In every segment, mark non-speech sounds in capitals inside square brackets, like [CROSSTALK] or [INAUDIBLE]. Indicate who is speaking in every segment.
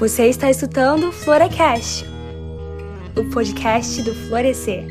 Speaker 1: Você está escutando Florecast, o podcast do Florescer.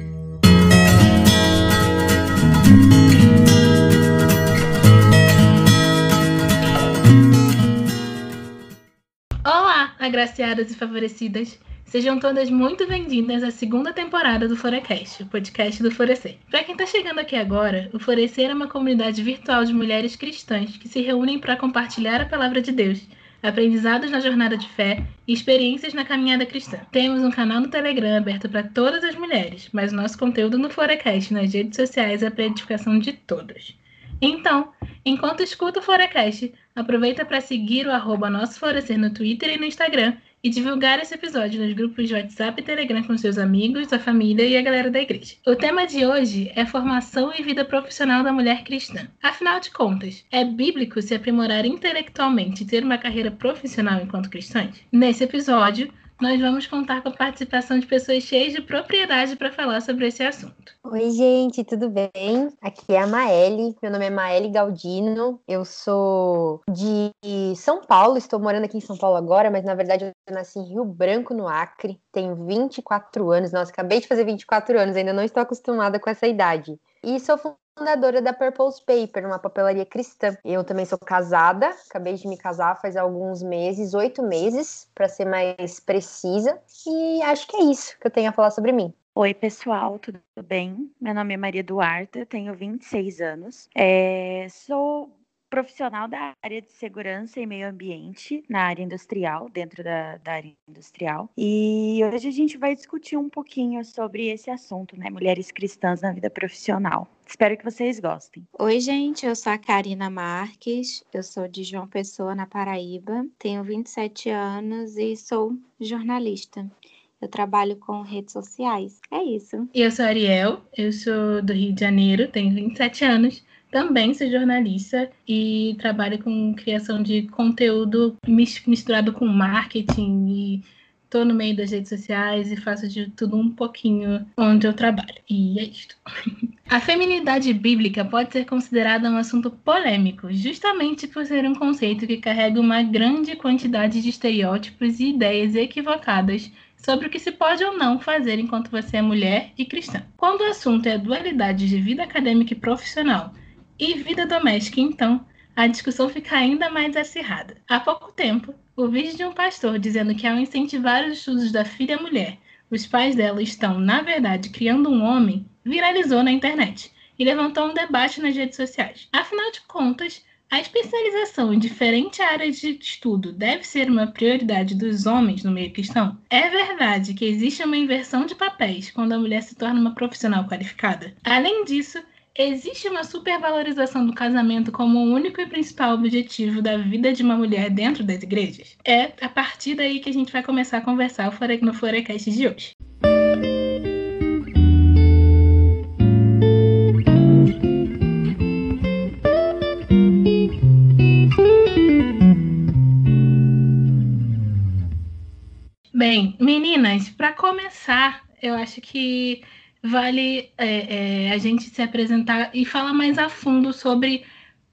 Speaker 2: Olá, agraciadas e favorecidas. Sejam todas muito bem-vindas à segunda temporada do Florecast, o podcast do Florescer. Para quem está chegando aqui agora, o Florescer é uma comunidade virtual de mulheres cristãs que se reúnem para compartilhar a palavra de Deus, aprendizados na jornada de fé e experiências na caminhada cristã. Temos um canal no Telegram aberto para todas as mulheres, mas nosso conteúdo no Florecast nas redes sociais é para edificação de todos. Então, enquanto escuta o Florecast, aproveita para seguir o arroba Nosso no Twitter e no Instagram e divulgar esse episódio nos grupos de WhatsApp e Telegram com seus amigos, a família e a galera da igreja. O tema de hoje é formação e vida profissional da mulher cristã. Afinal de contas, é bíblico se aprimorar intelectualmente e ter uma carreira profissional enquanto cristãs? Nesse episódio, nós vamos contar com a participação de pessoas cheias de propriedade para falar sobre esse assunto.
Speaker 3: Oi, gente, tudo bem? Aqui é a Maeli, meu nome é Maeli Galdino, eu sou de São Paulo, estou morando aqui em São Paulo agora, mas na verdade eu nasci em Rio Branco, no Acre, tenho 24 anos, nossa, acabei de fazer 24 anos, ainda não estou acostumada com essa idade. E sou fundadora da Purple's Paper, uma papelaria cristã. Eu também sou casada, acabei de me casar faz alguns meses, oito meses, para ser mais precisa. E acho que é isso que eu tenho a falar sobre mim.
Speaker 4: Oi, pessoal, tudo bem? Meu nome é Maria Duarte, tenho 26 anos. É, sou profissional da área de segurança e meio ambiente na área industrial, dentro da, da, área industrial. E hoje a gente vai discutir um pouquinho sobre esse assunto, né? Mulheres cristãs na vida profissional. Espero que vocês gostem.
Speaker 5: Oi, gente, eu sou a Karina Marques, eu sou de João Pessoa, na Paraíba, tenho 27 anos e sou jornalista. Eu trabalho com redes sociais. É isso.
Speaker 2: E eu sou a Ariel, eu sou do Rio de Janeiro, tenho 27 anos também sou jornalista e trabalho com criação de conteúdo misturado com marketing e tô no meio das redes sociais e faço de tudo um pouquinho onde eu trabalho. E é isto. [LAUGHS] A feminidade bíblica pode ser considerada um assunto polêmico, justamente por ser um conceito que carrega uma grande quantidade de estereótipos e ideias equivocadas sobre o que se pode ou não fazer enquanto você é mulher e cristã. Quando o assunto é a dualidade de vida acadêmica e profissional e vida doméstica, então, a discussão fica ainda mais acirrada. Há pouco tempo, o vídeo de um pastor dizendo que ao incentivar os estudos da filha mulher, os pais dela estão, na verdade, criando um homem, viralizou na internet e levantou um debate nas redes sociais. Afinal de contas, a especialização em diferentes áreas de estudo deve ser uma prioridade dos homens no meio cristão? É verdade que existe uma inversão de papéis quando a mulher se torna uma profissional qualificada? Além disso, Existe uma supervalorização do casamento como o único e principal objetivo da vida de uma mulher dentro das igrejas? É a partir daí que a gente vai começar a conversar no Florecast de hoje. Bem, meninas, para começar, eu acho que vale é, é, a gente se apresentar e falar mais a fundo sobre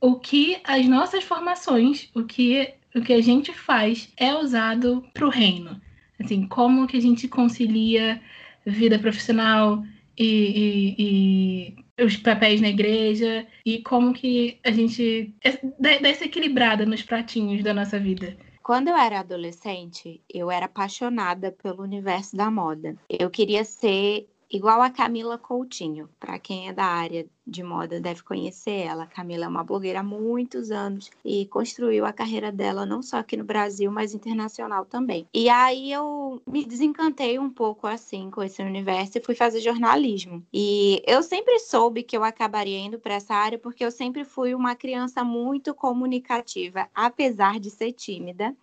Speaker 2: o que as nossas formações, o que, o que a gente faz é usado para o reino. Assim, como que a gente concilia vida profissional e, e, e, os papéis na igreja e como que a gente é, dá essa equilibrada nos pratinhos da nossa vida.
Speaker 5: Quando eu era adolescente, eu era apaixonada pelo universo da moda. Eu queria ser igual a Camila Coutinho. Para quem é da área de moda deve conhecer ela. A Camila é uma blogueira há muitos anos e construiu a carreira dela não só aqui no Brasil, mas internacional também. E aí eu me desencantei um pouco assim com esse universo e fui fazer jornalismo. E eu sempre soube que eu acabaria indo para essa área porque eu sempre fui uma criança muito comunicativa, apesar de ser tímida.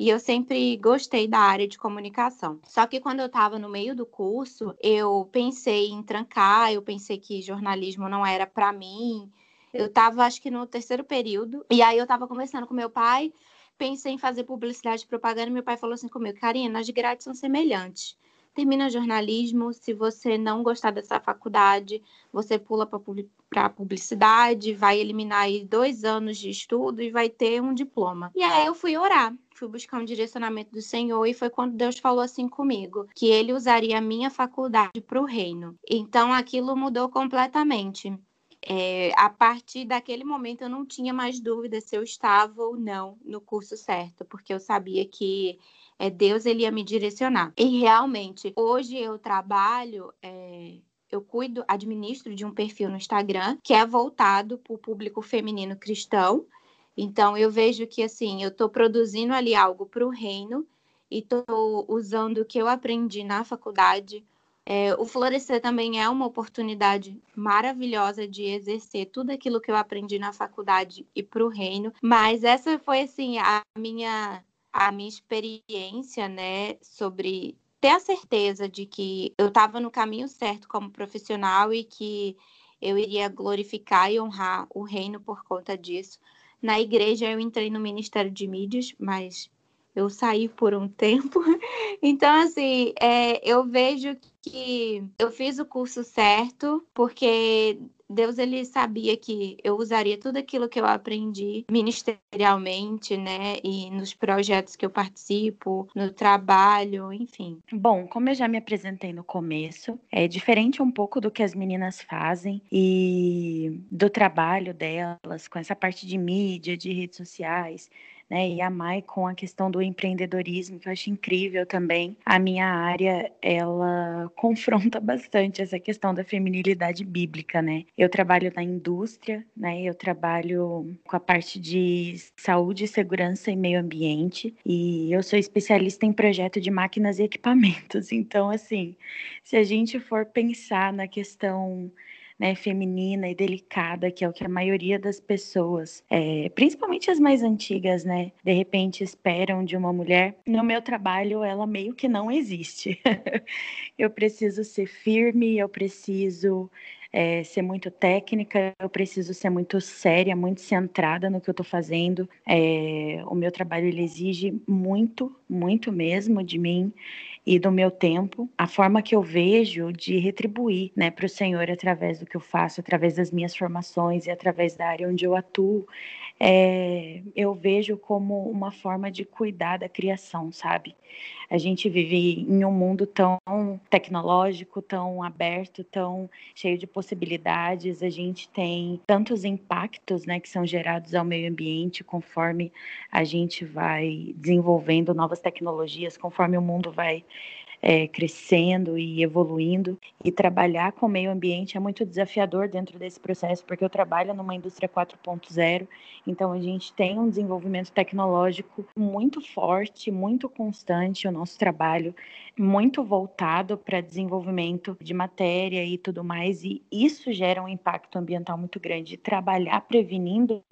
Speaker 5: E eu sempre gostei da área de comunicação. Só que quando eu estava no meio do curso, eu pensei em trancar, eu pensei que jornalismo não era para mim. Eu estava, acho que no terceiro período, e aí eu estava conversando com meu pai, pensei em fazer publicidade e propaganda, e meu pai falou assim comigo, Karina, as grades são semelhantes termina jornalismo, se você não gostar dessa faculdade, você pula para publicidade, vai eliminar aí dois anos de estudo e vai ter um diploma. E aí eu fui orar, fui buscar um direcionamento do Senhor e foi quando Deus falou assim comigo, que ele usaria a minha faculdade para o reino. Então aquilo mudou completamente. É, a partir daquele momento eu não tinha mais dúvida se eu estava ou não no curso certo, porque eu sabia que é, Deus ele ia me direcionar. E realmente, hoje eu trabalho. É, eu cuido, administro de um perfil no Instagram que é voltado para o público feminino cristão. Então eu vejo que assim, eu estou produzindo ali algo para o reino e estou usando o que eu aprendi na faculdade é, o Florescer também é uma oportunidade maravilhosa de exercer tudo aquilo que eu aprendi na faculdade e para o reino. Mas essa foi assim a minha a minha experiência, né, sobre ter a certeza de que eu estava no caminho certo como profissional e que eu iria glorificar e honrar o reino por conta disso. Na igreja eu entrei no ministério de mídias, mas eu saí por um [LAUGHS] tempo. Então, assim, é, eu vejo que eu fiz o curso certo, porque Deus ele sabia que eu usaria tudo aquilo que eu aprendi ministerialmente, né, e nos projetos que eu participo, no trabalho, enfim.
Speaker 4: Bom, como eu já me apresentei no começo, é diferente um pouco do que as meninas fazem e do trabalho delas com essa parte de mídia, de redes sociais né? E a Mai com a questão do empreendedorismo, que eu acho incrível também. A minha área, ela [LAUGHS] confronta bastante essa questão da feminilidade bíblica, né? Eu trabalho na indústria, né? Eu trabalho com a parte de saúde, segurança e meio ambiente, e eu sou especialista em projeto de máquinas e equipamentos. [LAUGHS] Então, assim, se a gente for pensar na questão né, feminina e delicada, que é o que a maioria das pessoas, é, principalmente as mais antigas, né, de repente esperam de uma mulher. No meu trabalho, ela meio que não existe. [LAUGHS] eu preciso ser firme, eu preciso é, ser muito técnica, eu preciso ser muito séria, muito centrada no que eu estou fazendo. É, o meu trabalho ele exige muito, muito mesmo de mim e do meu tempo, a forma que eu vejo de retribuir né, para o Senhor através do que eu faço, através das minhas formações e através da área onde eu atuo, é, eu vejo como uma forma de cuidar da criação, sabe? A gente vive em um mundo tão tecnológico, tão aberto, tão cheio de possibilidades. A gente tem tantos impactos, né, que são gerados ao meio ambiente conforme a gente vai desenvolvendo novas tecnologias, conforme o mundo vai é, crescendo e evoluindo. E trabalhar com o meio ambiente é muito desafiador dentro desse processo, porque eu trabalho numa indústria 4.0, então a gente tem um desenvolvimento tecnológico muito forte, muito constante, o nosso trabalho muito voltado para desenvolvimento de matéria e tudo mais, e isso gera um impacto ambiental muito grande. Trabalhar prevenindo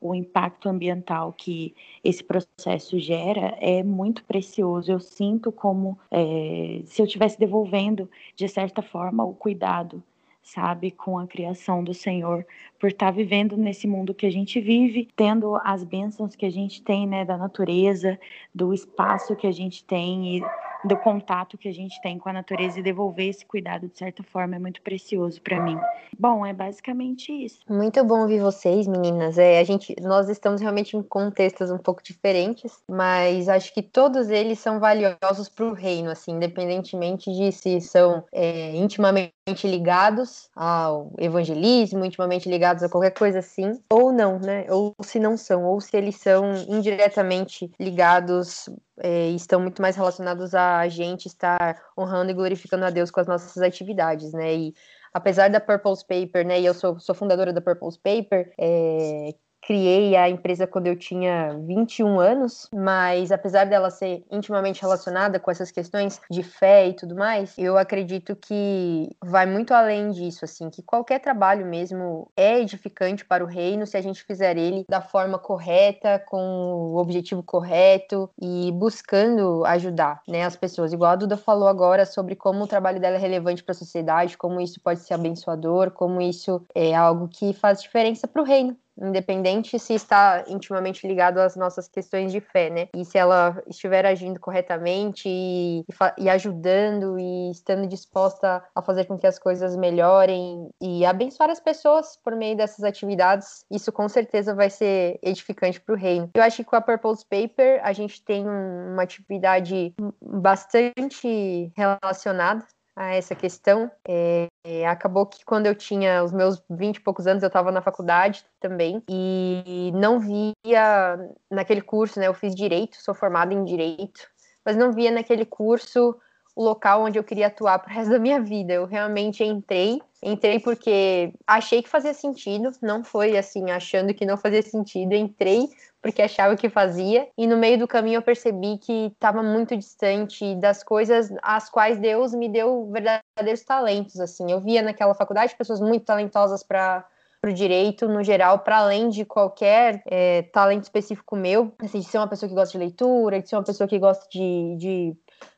Speaker 4: o impacto ambiental que esse processo gera é muito precioso. Eu sinto como é, se eu estivesse devolvendo, de certa forma, o cuidado, sabe, com a criação do Senhor, por estar tá vivendo nesse mundo que a gente vive, tendo as bênçãos que a gente tem, né, da natureza, do espaço que a gente tem e do contato que a gente tem com a natureza e devolver esse cuidado de certa forma é muito precioso para mim. Bom, é basicamente isso.
Speaker 3: Muito bom ouvir vocês, meninas. É, a gente, nós estamos realmente em contextos um pouco diferentes, mas acho que todos eles são valiosos para o reino, assim, independentemente de se são é, intimamente ligados ao evangelismo, intimamente ligados a qualquer coisa assim, ou não, né? Ou se não são, ou se eles são indiretamente ligados é, estão muito mais relacionados a gente estar honrando e glorificando a Deus com as nossas atividades, né? E apesar da Purpose Paper, né? E eu sou, sou fundadora da Purpose Paper, é, criei a empresa quando eu tinha 21 anos, mas apesar dela ser intimamente relacionada com essas questões de fé e tudo mais, eu acredito que vai muito além disso, assim, que qualquer trabalho mesmo é edificante para o reino se a gente fizer ele da forma correta, com o objetivo correto e buscando ajudar, né, as pessoas. Igual a Duda falou agora sobre como o trabalho dela é relevante para a sociedade, como isso pode ser abençoador, como isso é algo que faz diferença para o reino independente se está intimamente ligado às nossas questões de fé, né? E se ela estiver agindo corretamente e, e ajudando e estando disposta a fazer com que as coisas melhorem e abençoar as pessoas por meio dessas atividades, isso com certeza vai ser edificante para o reino. Eu acho que com a Purpose Paper a gente tem uma atividade bastante relacionada a essa questão. É, é, acabou que quando eu tinha os meus 20 e poucos anos, eu estava na faculdade também e não via naquele curso, né? Eu fiz direito, sou formada em direito, mas não via naquele curso o local onde eu queria atuar pro resto da minha vida. Eu realmente entrei, entrei porque achei que fazia sentido, não foi assim achando que não fazia sentido, entrei porque achava que fazia, e no meio do caminho eu percebi que estava muito distante das coisas às quais Deus me deu verdadeiros talentos, assim. Eu via naquela faculdade pessoas muito talentosas para o direito no geral, para além de qualquer é, talento específico meu, assim, de ser uma pessoa que gosta de leitura, de ser uma pessoa que gosta de, de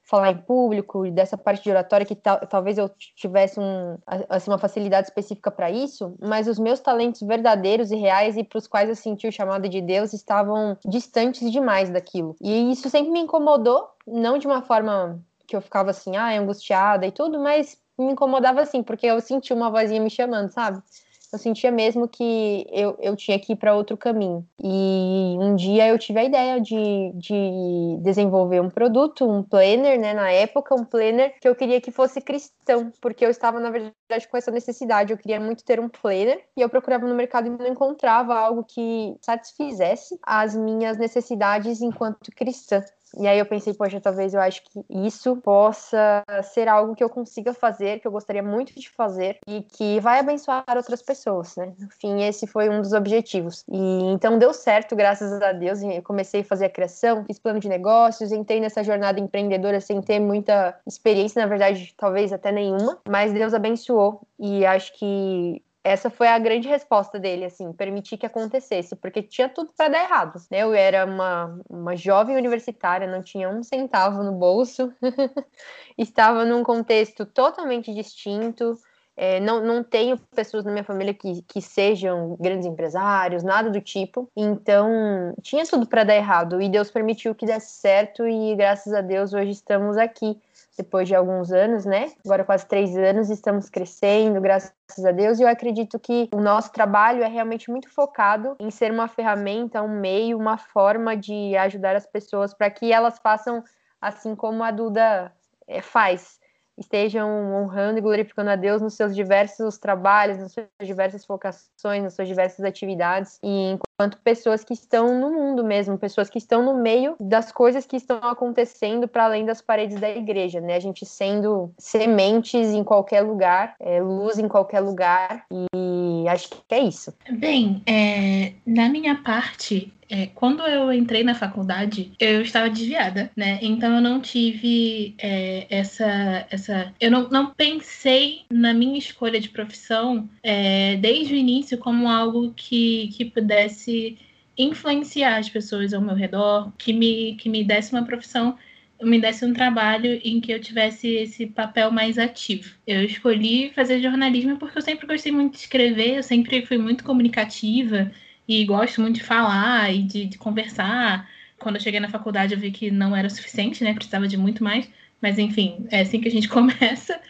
Speaker 3: falar em público e dessa parte de oratória que tal, talvez eu tivesse um, assim, uma facilidade específica para isso, mas os meus talentos verdadeiros e reais e para os quais eu senti o chamado de Deus estavam distantes demais daquilo. E isso sempre me incomodou, não de uma forma que eu ficava assim, ah, angustiada e tudo, mas me incomodava assim, porque eu senti uma vozinha me chamando, sabe? Eu sentia mesmo que eu, eu tinha que ir para outro caminho. E um dia eu tive a ideia de, de desenvolver um produto, um planner, né, na época, um planner que eu queria que fosse cristão, porque eu estava, na verdade, com essa necessidade. Eu queria muito ter um planner e eu procurava no mercado e não encontrava algo que satisfizesse as minhas necessidades enquanto cristã. E aí eu pensei, poxa, talvez eu acho que isso possa ser algo que eu consiga fazer, que eu gostaria muito de fazer e que vai abençoar outras pessoas, né? No fim, esse foi um dos objetivos. E então deu certo, graças a Deus. Eu comecei a fazer a criação, fiz plano de negócios, entrei nessa jornada empreendedora sem ter muita experiência, na verdade, talvez até nenhuma, mas Deus abençoou e acho que essa foi a grande resposta dele, assim, permitir que acontecesse, porque tinha tudo para dar errado. Né? Eu era uma, uma jovem universitária, não tinha um centavo no bolso, [LAUGHS] estava num contexto totalmente distinto. É, não, não tenho pessoas na minha família que, que sejam grandes empresários, nada do tipo. Então, tinha tudo para dar errado. E Deus permitiu que desse certo, e graças a Deus hoje estamos aqui depois de alguns anos, né? Agora quase três anos, estamos crescendo, graças a Deus, e eu acredito que o nosso trabalho é realmente muito focado em ser uma ferramenta, um meio, uma forma de ajudar as pessoas para que elas façam assim como a Duda é, faz, estejam honrando e glorificando a Deus nos seus diversos trabalhos, nas suas diversas vocações, nas suas diversas atividades, e enquanto pessoas que estão no mundo mesmo, pessoas que estão no meio das coisas que estão acontecendo para além das paredes da igreja, né? A gente sendo sementes em qualquer lugar, é, luz em qualquer lugar, e acho que é isso.
Speaker 2: Bem, é, na minha parte, é, quando eu entrei na faculdade, eu estava desviada, né? Então eu não tive é, essa, essa. Eu não, não pensei na minha escolha de profissão é, desde o início como algo que, que pudesse influenciar as pessoas ao meu redor, que me, que me desse uma profissão me desse um trabalho em que eu tivesse esse papel mais ativo. Eu escolhi fazer jornalismo porque eu sempre gostei muito de escrever, eu sempre fui muito comunicativa, e gosto muito de falar e de, de, conversar. Quando eu cheguei na faculdade, eu vi que não era o suficiente, né? Precisava de muito mais. Mas, enfim, é assim que a gente [LAUGHS] começa,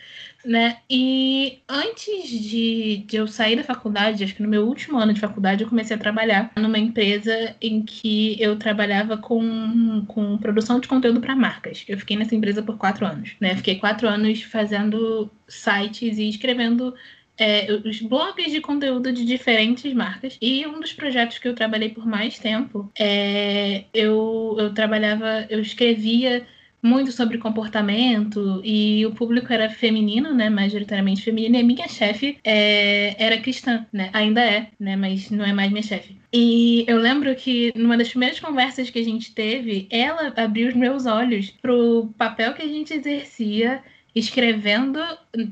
Speaker 2: né? E antes de, de eu sair da faculdade, acho que no meu último ano de faculdade, eu comecei a trabalhar numa empresa em que eu trabalhava com, com produção de conteúdo para marcas. Eu fiquei nessa empresa por quatro anos, né? Fiquei quatro anos fazendo sites e escrevendo é, os blogs de conteúdo de diferentes marcas. E um dos projetos que eu trabalhei por mais tempo, é, eu, eu trabalhava, eu escrevia muito sobre comportamento e o público era feminino, né, majoritariamente feminino, e a minha chefe é, era cristã, né, ainda é, né, mas não é mais minha chefe. E eu lembro que numa das primeiras conversas que a gente teve, ela abriu os meus olhos pro papel que a gente exercia escrevendo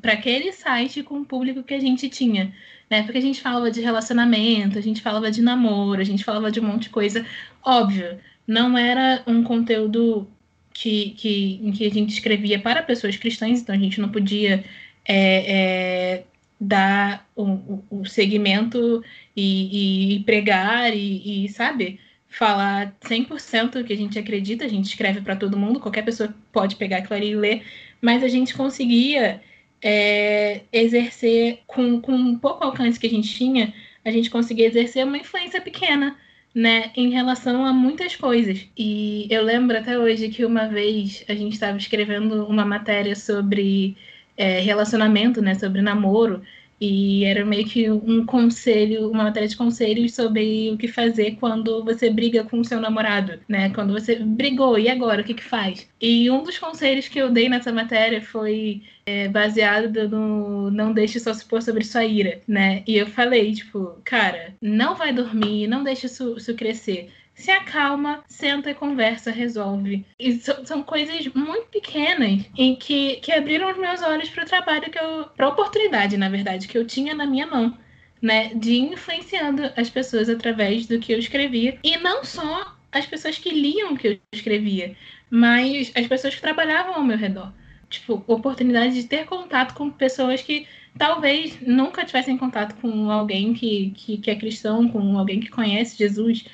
Speaker 2: para aquele site com o público que a gente tinha. Né? Porque a gente falava de relacionamento, a gente falava de namoro, a gente falava de um monte de coisa. Óbvio, não era um conteúdo que, que, em que a gente escrevia para pessoas cristãs, então a gente não podia é, é, dar o, o, o segmento e, e pregar e, e, sabe, falar 100% o que a gente acredita, a gente escreve para todo mundo, qualquer pessoa pode pegar aquilo ali e ler, mas a gente conseguia é, exercer, com, com um pouco alcance que a gente tinha, a gente conseguia exercer uma influência pequena, né, em relação a muitas coisas. E eu lembro até hoje que uma vez a gente estava escrevendo uma matéria sobre é, relacionamento, né, sobre namoro, e era meio que um conselho, uma matéria de conselhos sobre o que fazer quando você briga com o seu namorado, né? Quando você brigou, e agora? O que que faz? E um dos conselhos que eu dei nessa matéria foi é, baseado no não deixe só se pôr sobre sua ira, né? E eu falei, tipo, cara, não vai dormir, não deixe isso, isso crescer se acalma, senta e conversa, resolve. E são, são coisas muito pequenas em que, que abriram os meus olhos para o trabalho que eu. para a oportunidade, na verdade, que eu tinha na minha mão. Né, de influenciando as pessoas através do que eu escrevia. E não só as pessoas que liam o que eu escrevia, mas as pessoas que trabalhavam ao meu redor. Tipo, oportunidade de ter contato com pessoas que talvez nunca tivessem contato com alguém que, que, que é cristão, com alguém que conhece Jesus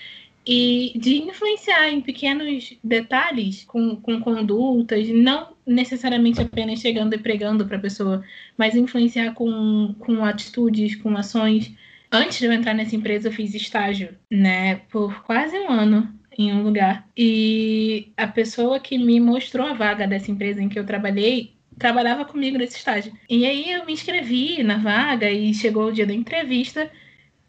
Speaker 2: e de influenciar em pequenos detalhes, com, com condutas, não necessariamente apenas chegando e pregando para a pessoa, mas influenciar com, com atitudes, com ações. Antes de eu entrar nessa empresa, eu fiz estágio, né, por quase um ano em um lugar. E a pessoa que me mostrou a vaga dessa empresa em que eu trabalhei trabalhava comigo nesse estágio. E aí eu me inscrevi na vaga e chegou o dia da entrevista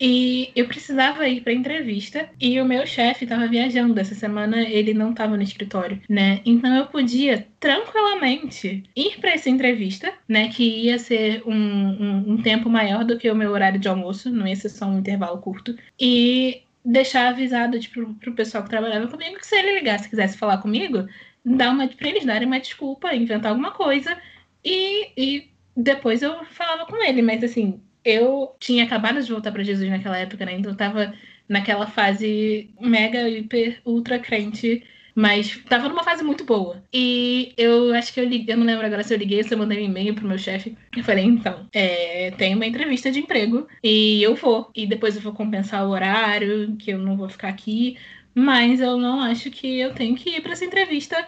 Speaker 2: e eu precisava ir para entrevista e o meu chefe estava viajando essa semana, ele não estava no escritório, né? Então eu podia tranquilamente ir para essa entrevista, né? Que ia ser um, um, um, tempo maior do que o meu horário de almoço, não ia ser só um intervalo curto, e deixar avisado tipo, pro pessoal que trabalhava comigo que se ele ligasse, quisesse falar comigo, dar uma para eles darem uma desculpa, inventar alguma coisa e, e depois eu falava com ele, mas assim eu tinha acabado de voltar para Jesus naquela época, né? Então eu tava naquela fase mega, hiper, ultra crente. Mas tava numa fase muito boa. E eu acho que eu liguei, eu não lembro agora se eu liguei, se eu mandei um e-mail pro meu chefe. Eu falei, então, é, tem uma entrevista de emprego e eu vou. E depois eu vou compensar o horário, que eu não vou ficar aqui. Mas eu não acho que eu tenho que ir para essa entrevista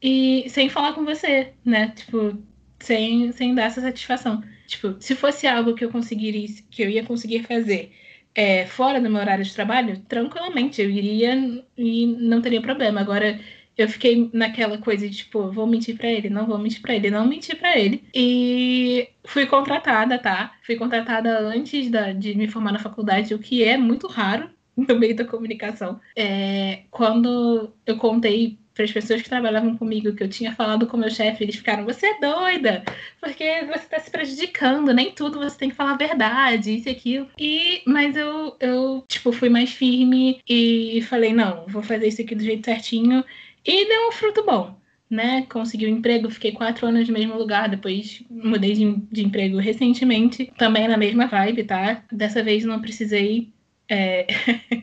Speaker 2: e sem falar com você, né? Tipo, sem, sem dar essa satisfação. Tipo, se fosse algo que eu conseguiria, que eu ia conseguir fazer é, fora do meu horário de trabalho, tranquilamente, eu iria e não teria problema. Agora, eu fiquei naquela coisa de, tipo, vou mentir para ele, não vou mentir para ele, não mentir para ele. E fui contratada, tá? Fui contratada antes da, de me formar na faculdade, o que é muito raro no meio da comunicação. É, quando eu contei para as pessoas que trabalhavam comigo que eu tinha falado com meu chefe, eles ficaram: você é doida, porque você está se prejudicando, nem tudo você tem que falar a verdade, isso e aquilo. E, mas eu, eu, tipo, fui mais firme e falei: não, vou fazer isso aqui do jeito certinho. E deu um fruto bom. Né, consegui um emprego, fiquei quatro anos no mesmo lugar, depois mudei de, de emprego recentemente, também na mesma vibe, tá? Dessa vez não precisei é,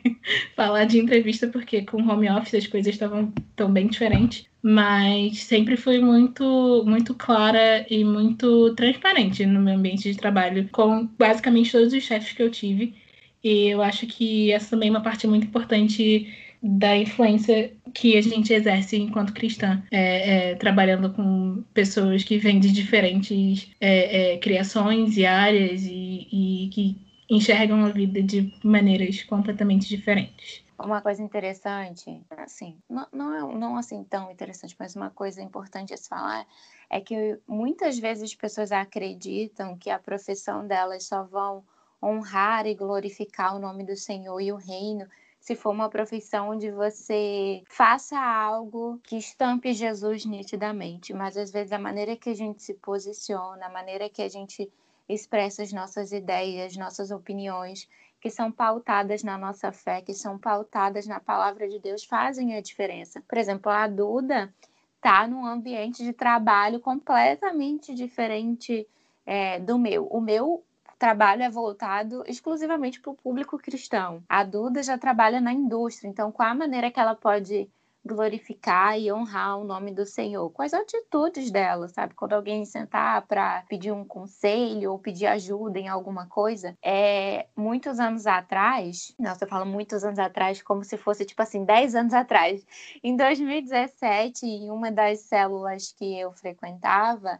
Speaker 2: [LAUGHS] falar de entrevista, porque com home office as coisas estavam tão bem diferentes. Mas sempre fui muito, muito clara e muito transparente no meu ambiente de trabalho, com basicamente todos os chefes que eu tive. E eu acho que essa também é uma parte muito importante da influência que a gente exerce enquanto cristã, é, é, trabalhando com pessoas que vêm de diferentes é, é criações e áreas e, e que enxergam a vida de maneiras completamente diferentes.
Speaker 5: Uma coisa interessante, assim, não, não é não assim tão interessante, mas uma coisa importante a se falar é que muitas vezes as pessoas acreditam que a profissão delas só vão honrar e glorificar o nome do Senhor e o reino se for uma profissão onde você faça algo que estampe Jesus nitidamente, mas às vezes a maneira que a gente se posiciona, a maneira que a gente expressa as nossas ideias, nossas opiniões, que são pautadas na nossa fé, que são pautadas na palavra de Deus, fazem a diferença. Por exemplo, a Duda está num ambiente de trabalho completamente diferente é, do meu. O meu trabalho é voltado exclusivamente para o público cristão. A Duda já trabalha na indústria, então, qual a maneira que ela pode glorificar e honrar o nome do Senhor, as atitudes dela, sabe? Quando alguém sentar para pedir um conselho ou pedir ajuda em alguma coisa, é muitos anos atrás, nossa, eu falo muitos anos atrás como se fosse tipo assim, 10 anos atrás. Em 2017, em uma das células que eu frequentava,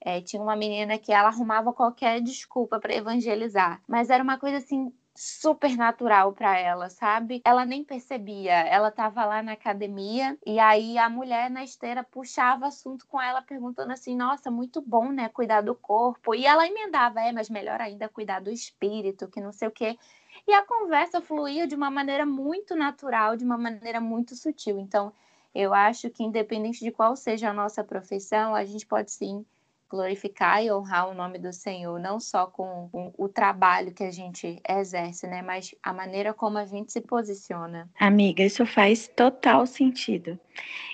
Speaker 5: é, tinha uma menina que ela arrumava qualquer desculpa para evangelizar, mas era uma coisa assim super natural para ela, sabe? Ela nem percebia. Ela estava lá na academia e aí a mulher na esteira puxava assunto com ela, perguntando assim: "Nossa, muito bom, né, cuidar do corpo". E ela emendava: "É, mas melhor ainda cuidar do espírito, que não sei o quê". E a conversa fluía de uma maneira muito natural, de uma maneira muito sutil. Então, eu acho que independente de qual seja a nossa profissão, a gente pode sim glorificar e honrar o nome do Senhor, não só com, o trabalho que a gente exerce, né, mas a maneira como a gente se posiciona.
Speaker 4: Amiga, isso faz total sentido.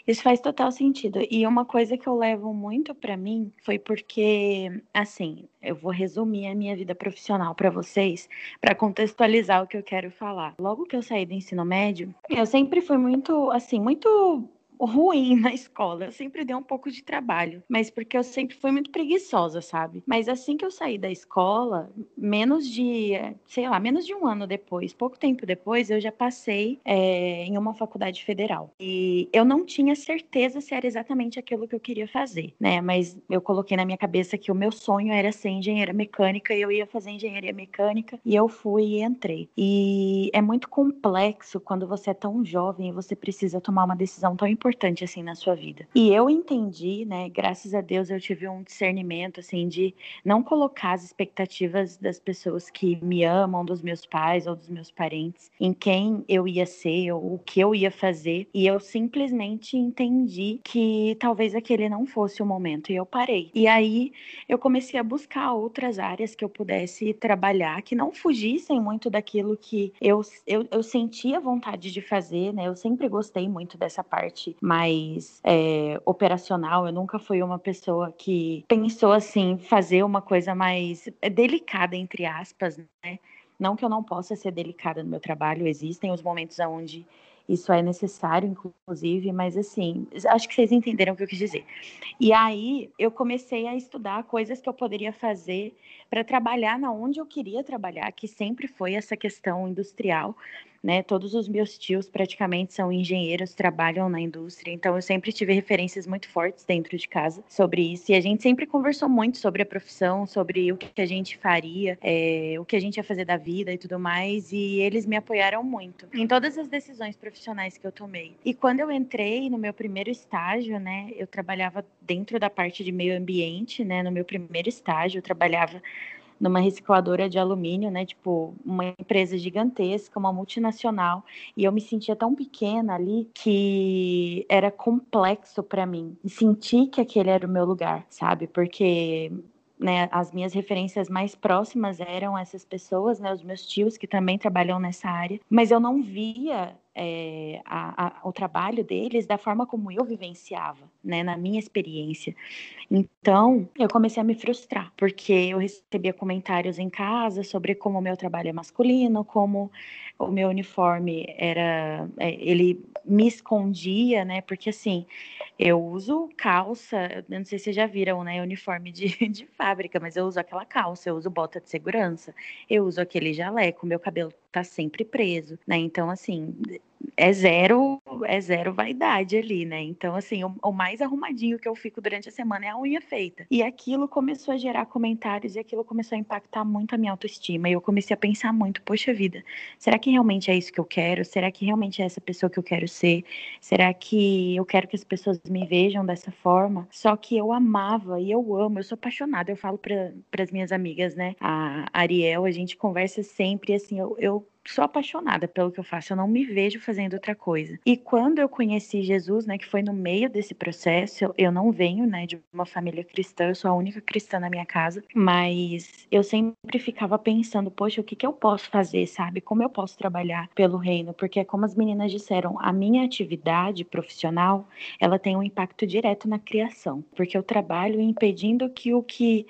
Speaker 4: Isso faz total sentido. E uma coisa que eu levo muito para mim foi porque, assim, eu vou resumir a minha vida profissional para vocês, para contextualizar o que eu quero falar. Logo que eu saí do ensino médio, eu sempre fui muito, assim, muito ruim [LAUGHS] na escola. Eu sempre dei um pouco de trabalho, mas porque eu sempre fui muito preguiçosa, sabe? Mas assim que eu saí da escola, menos de, sei lá, menos de um ano depois, pouco tempo depois, eu já passei é, em uma faculdade federal. E eu não tinha certeza se era exatamente aquilo que eu queria fazer, né? Mas eu coloquei na minha cabeça que o meu sonho era ser engenheira mecânica e eu ia fazer engenharia mecânica e eu fui e entrei. E é muito complexo quando você é tão jovem e você precisa tomar uma decisão tão importante importante assim na sua vida. E eu entendi, né, graças a Deus eu tive um discernimento assim de não colocar as expectativas das pessoas que me amam, dos meus pais ou dos meus parentes, em quem eu ia ser ou o que eu ia fazer, e eu simplesmente entendi que talvez aquele não fosse o momento e eu parei. E aí eu comecei a buscar outras áreas que eu pudesse trabalhar que não fugissem muito daquilo que eu, eu, eu sentia vontade de fazer, né? Eu sempre gostei muito dessa parte mais é, operacional. Eu nunca fui uma pessoa que pensou assim, fazer uma coisa mais delicada, entre aspas, né? Não que eu não possa ser delicada no meu trabalho, existem os momentos onde isso é necessário, inclusive, mas assim, acho que vocês entenderam o que eu quis dizer. E aí eu comecei a estudar coisas que eu poderia fazer para trabalhar na onde eu queria trabalhar, que sempre foi essa questão industrial né? Todos os meus tios praticamente são engenheiros, trabalham na indústria, então eu sempre tive referências muito fortes dentro de casa sobre isso. E a gente sempre conversou muito sobre a profissão, sobre o que a gente faria, é, o que a gente ia fazer da vida e tudo mais. E eles me apoiaram muito em todas as decisões profissionais que eu tomei. E quando eu entrei no meu primeiro estágio, né? Eu trabalhava dentro da parte de meio ambiente, né? No meu primeiro estágio, eu trabalhava numa recicladora de alumínio, né? Tipo, uma empresa gigantesca, uma multinacional, e eu me sentia tão pequena ali que era complexo para mim sentir que aquele era o meu lugar, sabe? Porque né, as minhas referências mais próximas eram essas pessoas, né, os meus tios que também trabalham nessa área, mas eu não via é, a, a, o trabalho deles da forma como eu vivenciava, né, na minha experiência. Então, eu comecei a me frustrar, porque eu recebia comentários em casa sobre como o meu trabalho é masculino, como o meu uniforme era, é, ele me escondia, né, porque assim, eu uso calça, não sei se vocês já viram, né, uniforme de, [LAUGHS] de fábrica, mas eu uso aquela calça, eu uso bota de segurança, eu uso aquele jaleco, meu cabelo tá sempre preso, né? Então, assim, é zero, é zero vaidade ali, né? Então, assim, o, o, mais arrumadinho que eu fico durante a semana é a unha feita. E aquilo começou a gerar comentários e aquilo começou a impactar muito a minha autoestima. E eu comecei a pensar muito, poxa vida, será que realmente é isso que eu quero? Será que realmente é essa pessoa que eu quero ser? Será que eu quero que as pessoas me vejam dessa forma? Só que eu amava e eu amo, eu sou apaixonada. Eu falo para as minhas amigas, né? A Ariel, a gente conversa sempre assim, eu, eu sou apaixonada pelo que eu faço, eu não me vejo fazendo outra coisa. E quando eu conheci Jesus, né, que foi no meio desse processo, eu não venho, né, de uma família cristã, eu sou a única cristã na minha casa, mas eu sempre ficava pensando, poxa, o que que eu posso fazer, sabe? Como eu posso trabalhar pelo reino? Porque como as meninas disseram, a minha atividade profissional, ela tem um impacto direto na criação, porque eu trabalho impedindo que o que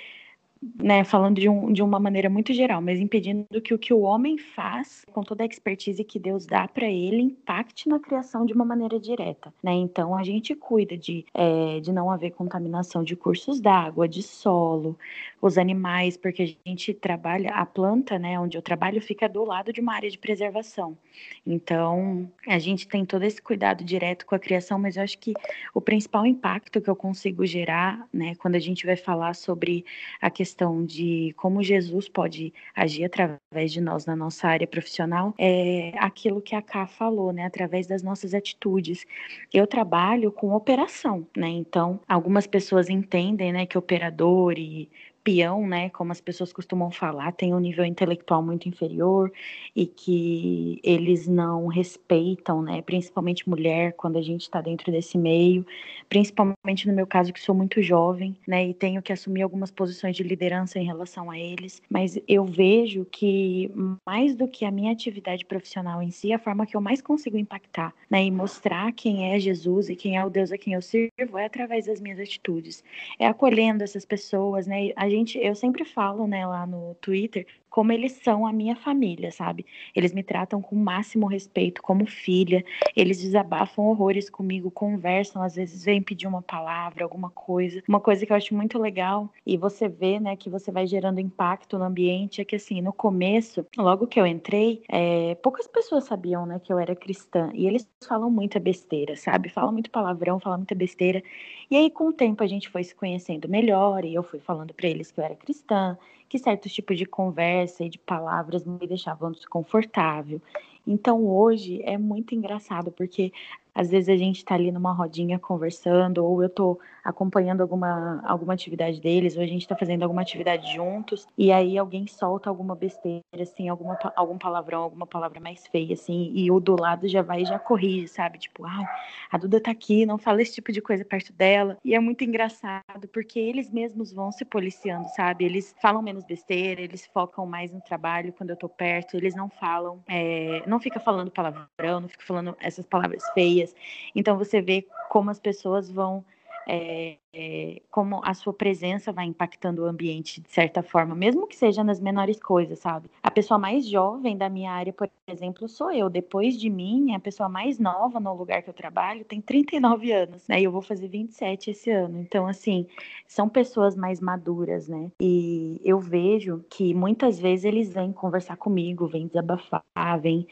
Speaker 4: né, falando de, um, de uma maneira muito geral, mas impedindo que o que o homem faz, com toda a expertise que Deus dá para ele, impacte na criação de uma maneira direta, né? Então a gente cuida de, é, de não haver contaminação de cursos d'água, de solo, os animais, porque a gente trabalha, a planta, né, onde eu trabalho, fica do lado de uma área de preservação. Então a gente tem todo esse cuidado direto com a criação, mas eu acho que o principal impacto que eu consigo gerar, né, quando a gente vai falar sobre a questão de como Jesus pode agir através de nós na nossa área profissional, é aquilo que a Ká falou, né, através das nossas atitudes. Eu trabalho com operação, né, então algumas pessoas entendem, né, que operador e peão, né, como as pessoas costumam falar, tem um nível intelectual muito inferior e que eles não respeitam, né, principalmente mulher, quando a gente está dentro desse meio, principalmente no meu caso que sou muito jovem, né, e tenho que assumir algumas posições de liderança em relação a eles, mas eu vejo que mais do que a minha atividade profissional em si, a forma que eu mais consigo impactar, né, e mostrar quem é Jesus e quem é o Deus a quem eu sirvo é através das minhas atitudes, é acolhendo essas pessoas, né, a gente, eu sempre falo, né, lá no Twitter, como eles são a minha família, sabe? Eles me tratam com o máximo respeito como filha, eles desabafam horrores comigo, conversam, às vezes vêm pedir uma palavra, alguma coisa. Uma coisa que eu acho muito legal e você vê, né, que você vai gerando impacto no ambiente é que assim, no começo, logo que eu entrei, é, poucas pessoas sabiam, né, que eu era cristã e eles falam muita besteira, sabe? Falam muito palavrão, falam muita besteira. E aí com o tempo a gente foi se conhecendo melhor e eu fui falando para eles que eu era cristã que certos tipos de conversa e de palavras me deixavam desconfortável. Então hoje é muito engraçado porque às vezes a gente está ali numa rodinha conversando, ou eu estou acompanhando alguma, alguma atividade deles, ou a gente está fazendo alguma atividade juntos, e aí alguém solta alguma besteira, assim, alguma, algum palavrão, alguma palavra mais feia, assim, e o do lado já vai e já corrige, sabe? Tipo, ah, a Duda tá aqui, não fala esse tipo de coisa perto dela. E é muito engraçado, porque eles mesmos vão se policiando, sabe? Eles falam menos besteira, eles focam mais no trabalho quando eu tô perto, eles não falam, é, não fica falando palavrão, não fica falando essas palavras feias. Então você vê como as pessoas vão é, é, como a sua presença vai impactando o ambiente de certa forma, mesmo que seja nas menores coisas, sabe? A pessoa mais jovem da minha área, por exemplo, sou eu. Depois de mim, a pessoa mais nova no lugar que eu trabalho tem 39 anos, né? E eu vou fazer 27 esse ano. Então, assim, são pessoas mais maduras, né? E eu vejo que muitas vezes eles vêm conversar comigo, vêm desabafar, vêm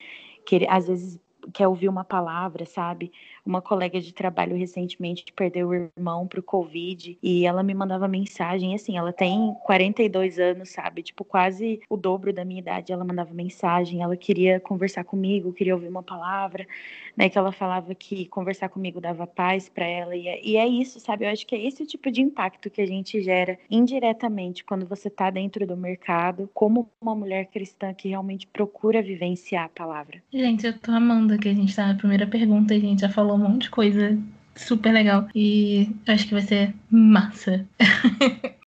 Speaker 4: querer, às vezes quer ouvir uma palavra, sabe? Uma colega de trabalho recentemente perdeu o irmão pro Covid e ela me mandava mensagem, assim, ela tem 42 anos, sabe? Tipo, quase o dobro da minha idade. Ela mandava mensagem, ela queria conversar comigo, queria ouvir uma palavra, né? Que ela falava que conversar comigo dava paz para ela. E é, e é isso, sabe? Eu acho que é esse tipo de impacto que a gente gera indiretamente quando você tá dentro do mercado, como uma mulher cristã que realmente procura vivenciar a palavra.
Speaker 2: Gente, eu tô amando que a gente tá na primeira pergunta, a gente já falou um monte de coisa super legal. E acho que vai ser massa. [LAUGHS]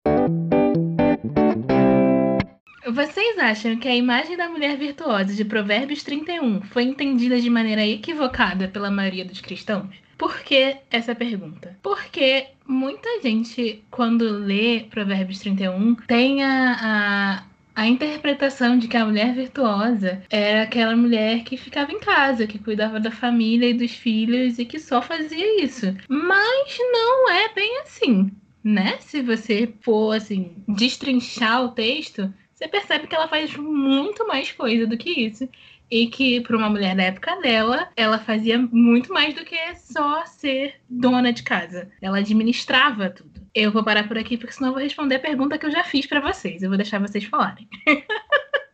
Speaker 2: Vocês acham que a imagem da mulher virtuosa de Provérbios 31 foi entendida de maneira equivocada pela maioria dos cristãos? Por que essa pergunta? Porque muita gente, quando lê Provérbios 31, tem a, a a interpretação de que a mulher virtuosa era aquela mulher que ficava em casa, que cuidava da família e dos filhos e que só fazia isso. Mas não é bem assim, né? Se você for assim destrinchar o texto, você percebe que ela faz muito mais coisa do que isso. E que, para uma mulher da época dela, ela fazia muito mais do que só ser dona de casa. Ela administrava tudo. Eu vou parar por aqui, porque senão eu vou responder a pergunta que eu já fiz para vocês. Eu vou deixar vocês falarem. [LAUGHS]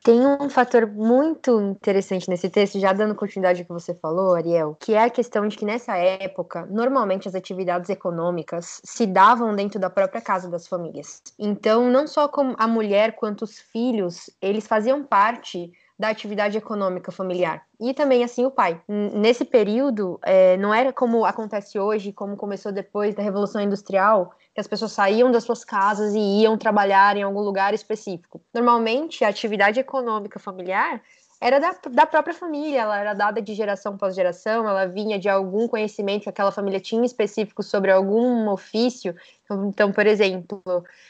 Speaker 3: Tem um fator muito interessante nesse texto, já dando continuidade ao que você falou, Ariel, que é a questão de que nessa época, normalmente as atividades econômicas se davam dentro da própria casa das famílias. Então, não só a mulher quanto os filhos, eles faziam parte da atividade econômica familiar. E também, assim, o pai. Nesse período, é, não era como acontece hoje, como começou depois da Revolução Industrial, que as pessoas saíam das suas casas e iam trabalhar em algum lugar específico. Normalmente, a atividade econômica familiar era da, da própria família, ela era dada de geração após geração, ela vinha de algum conhecimento que aquela família tinha específico sobre algum ofício Então, por exemplo,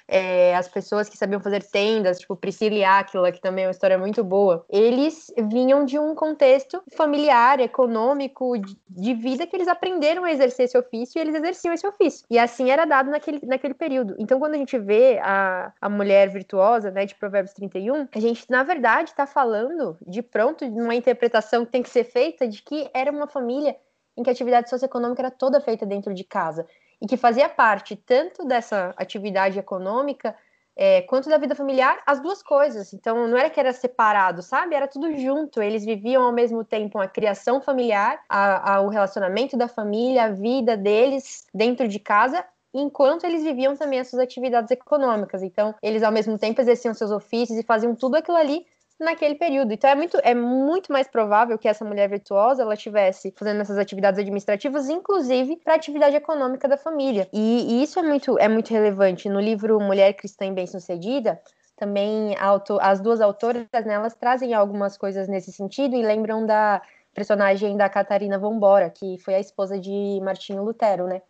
Speaker 3: é, as pessoas que sabiam fazer tendas, tipo Priscila e Aquila, que também é uma história muito boa, eles vinham de um contexto familiar, econômico, de vida que eles aprenderam a exercer esse ofício e eles exerciam esse ofício. E assim era dado naquele, naquele período. Então, quando a gente vê a, a mulher virtuosa, né, de Provérbios 31, a gente, na verdade, está falando de pronto, de uma interpretação que tem que ser feita de que era uma família em que a atividade socioeconômica era toda feita dentro de casa e que fazia parte tanto dessa atividade econômica é, quanto da vida familiar, as duas coisas. Então, não era que era separado, sabe? Era tudo junto. Eles viviam ao mesmo tempo a criação familiar, a, a, o relacionamento da família, a vida deles dentro de casa enquanto eles viviam também as suas atividades econômicas. Então, eles ao mesmo tempo exerciam seus ofícios e faziam tudo aquilo ali naquele período. Então é muito, é muito mais provável que essa mulher virtuosa ela estivesse fazendo essas atividades administrativas, inclusive para atividade econômica da família. E, e, isso é muito, é muito relevante. No livro Mulher Cristã e Bem-Sucedida, também as duas autoras né, elas trazem algumas coisas nesse sentido e lembram da personagem da Catarina Vombora, que foi a esposa de Martinho Lutero, né?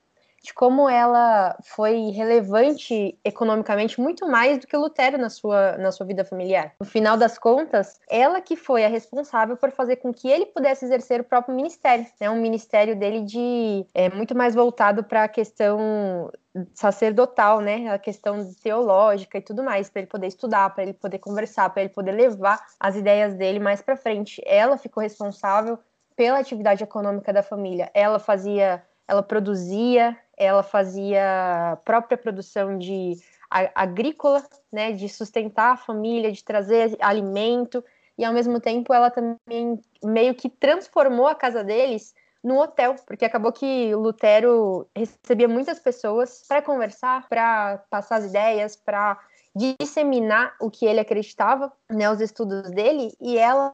Speaker 3: De como ela foi relevante economicamente muito mais do que Lutero na sua, na sua vida familiar. No final das contas, ela que foi a responsável por fazer com que ele pudesse exercer o próprio ministério, né? Um ministério dele de é muito mais voltado para a questão sacerdotal, né? A questão teológica e tudo mais, para ele poder estudar, para ele poder conversar, para ele poder levar as ideias dele mais para frente. Ela ficou responsável pela atividade econômica da família. Ela fazia, ela produzia, ela fazia própria produção de agrícola, né, de sustentar a família, de trazer alimento, e ao mesmo tempo ela também meio que transformou a casa deles num hotel, porque acabou que Lutero recebia muitas pessoas para conversar, para passar as ideias, para disseminar o que ele acreditava, né, os estudos dele, e ela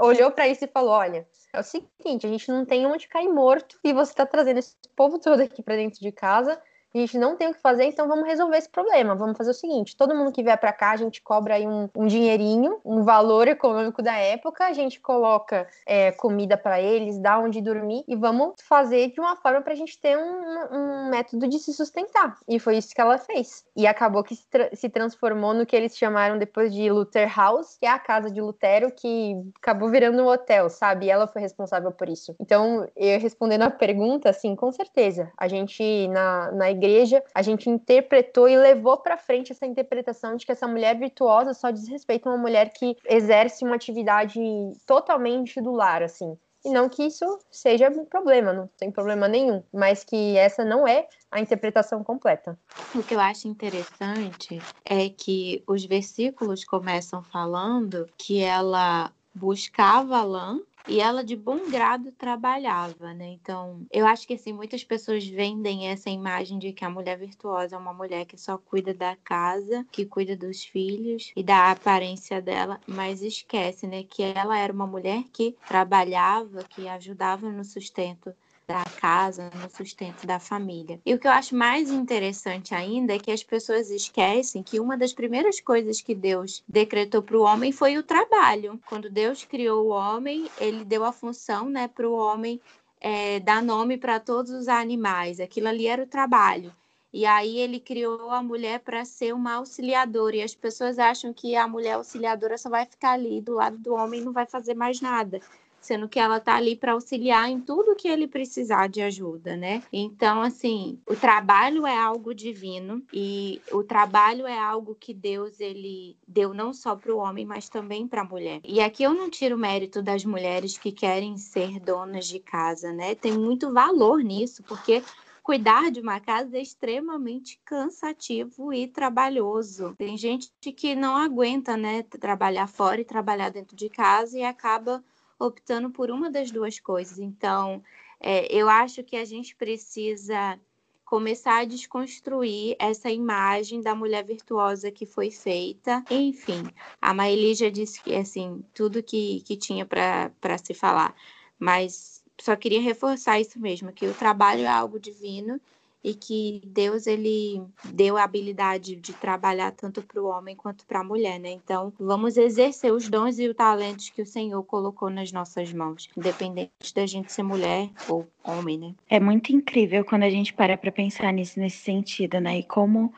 Speaker 3: olhou para isso e falou: "Olha, é o seguinte, a gente não tem onde cair morto e você está trazendo esse povo todo aqui para dentro de casa a gente não tem o que fazer, então vamos resolver esse problema. Vamos fazer o seguinte: todo mundo que vier para cá, a gente cobra aí um, um, dinheirinho, um valor econômico da época, a gente coloca é, comida para eles, dá onde dormir e vamos fazer de uma forma para a gente ter um, um, método de se sustentar. E foi isso que ela fez. E acabou que se, tra se transformou no que eles chamaram depois de Luther House, que é a casa de Lutero, que acabou virando um hotel, sabe? E ela foi responsável por isso. Então, eu respondendo a pergunta, assim, com certeza. A gente, na, na igreja, igreja, a gente interpretou e levou para frente essa interpretação de que essa mulher virtuosa só diz respeito a uma mulher que exerce uma atividade totalmente do lar, assim. E não que isso seja um problema, não tem problema nenhum, mas que essa não é a interpretação completa.
Speaker 5: O que eu acho interessante é que os versículos começam falando que ela buscava lã e ela de bom grado trabalhava, né? Então, eu acho que assim, muitas pessoas vendem essa imagem de que a mulher virtuosa é uma mulher que só cuida da casa, que cuida dos filhos e da aparência dela, mas esquece, né, que ela era uma mulher que trabalhava, que ajudava no sustento da casa, no sustento da família. E o que eu acho mais interessante ainda é que as pessoas esquecem que uma das primeiras coisas que Deus decretou para o homem foi o trabalho. Quando Deus criou o homem, ele deu a função né, para o homem é, dar nome para todos os animais. Aquilo ali era o trabalho. E aí ele criou a mulher para ser uma auxiliadora. E as pessoas acham que a mulher auxiliadora só vai ficar ali do lado do homem e não vai fazer mais nada sendo que ela tá ali para auxiliar em tudo que ele precisar de ajuda, né? Então, assim, o trabalho é algo divino e o trabalho é algo que Deus ele deu não só para o homem, mas também para a mulher. E aqui eu não tiro o mérito das mulheres que querem ser donas de casa, né? Tem muito valor nisso, porque cuidar de uma casa é extremamente cansativo e trabalhoso. Tem gente que não aguenta, né, trabalhar fora e trabalhar dentro de casa e acaba optando por uma das duas coisas. Então, é, eu acho que a gente precisa começar a desconstruir essa imagem da mulher virtuosa que foi feita. Enfim, a Maeli já disse que assim tudo que, que tinha para se falar, mas só queria reforçar isso mesmo, que o trabalho é algo divino e que Deus ele deu a habilidade de trabalhar tanto para o homem quanto para a mulher, né? Então, vamos exercer os dons e os talentos que o Senhor colocou nas nossas mãos, independente da gente ser mulher ou homem, né?
Speaker 4: É muito incrível quando a gente para para pensar nisso nesse sentido, né? E como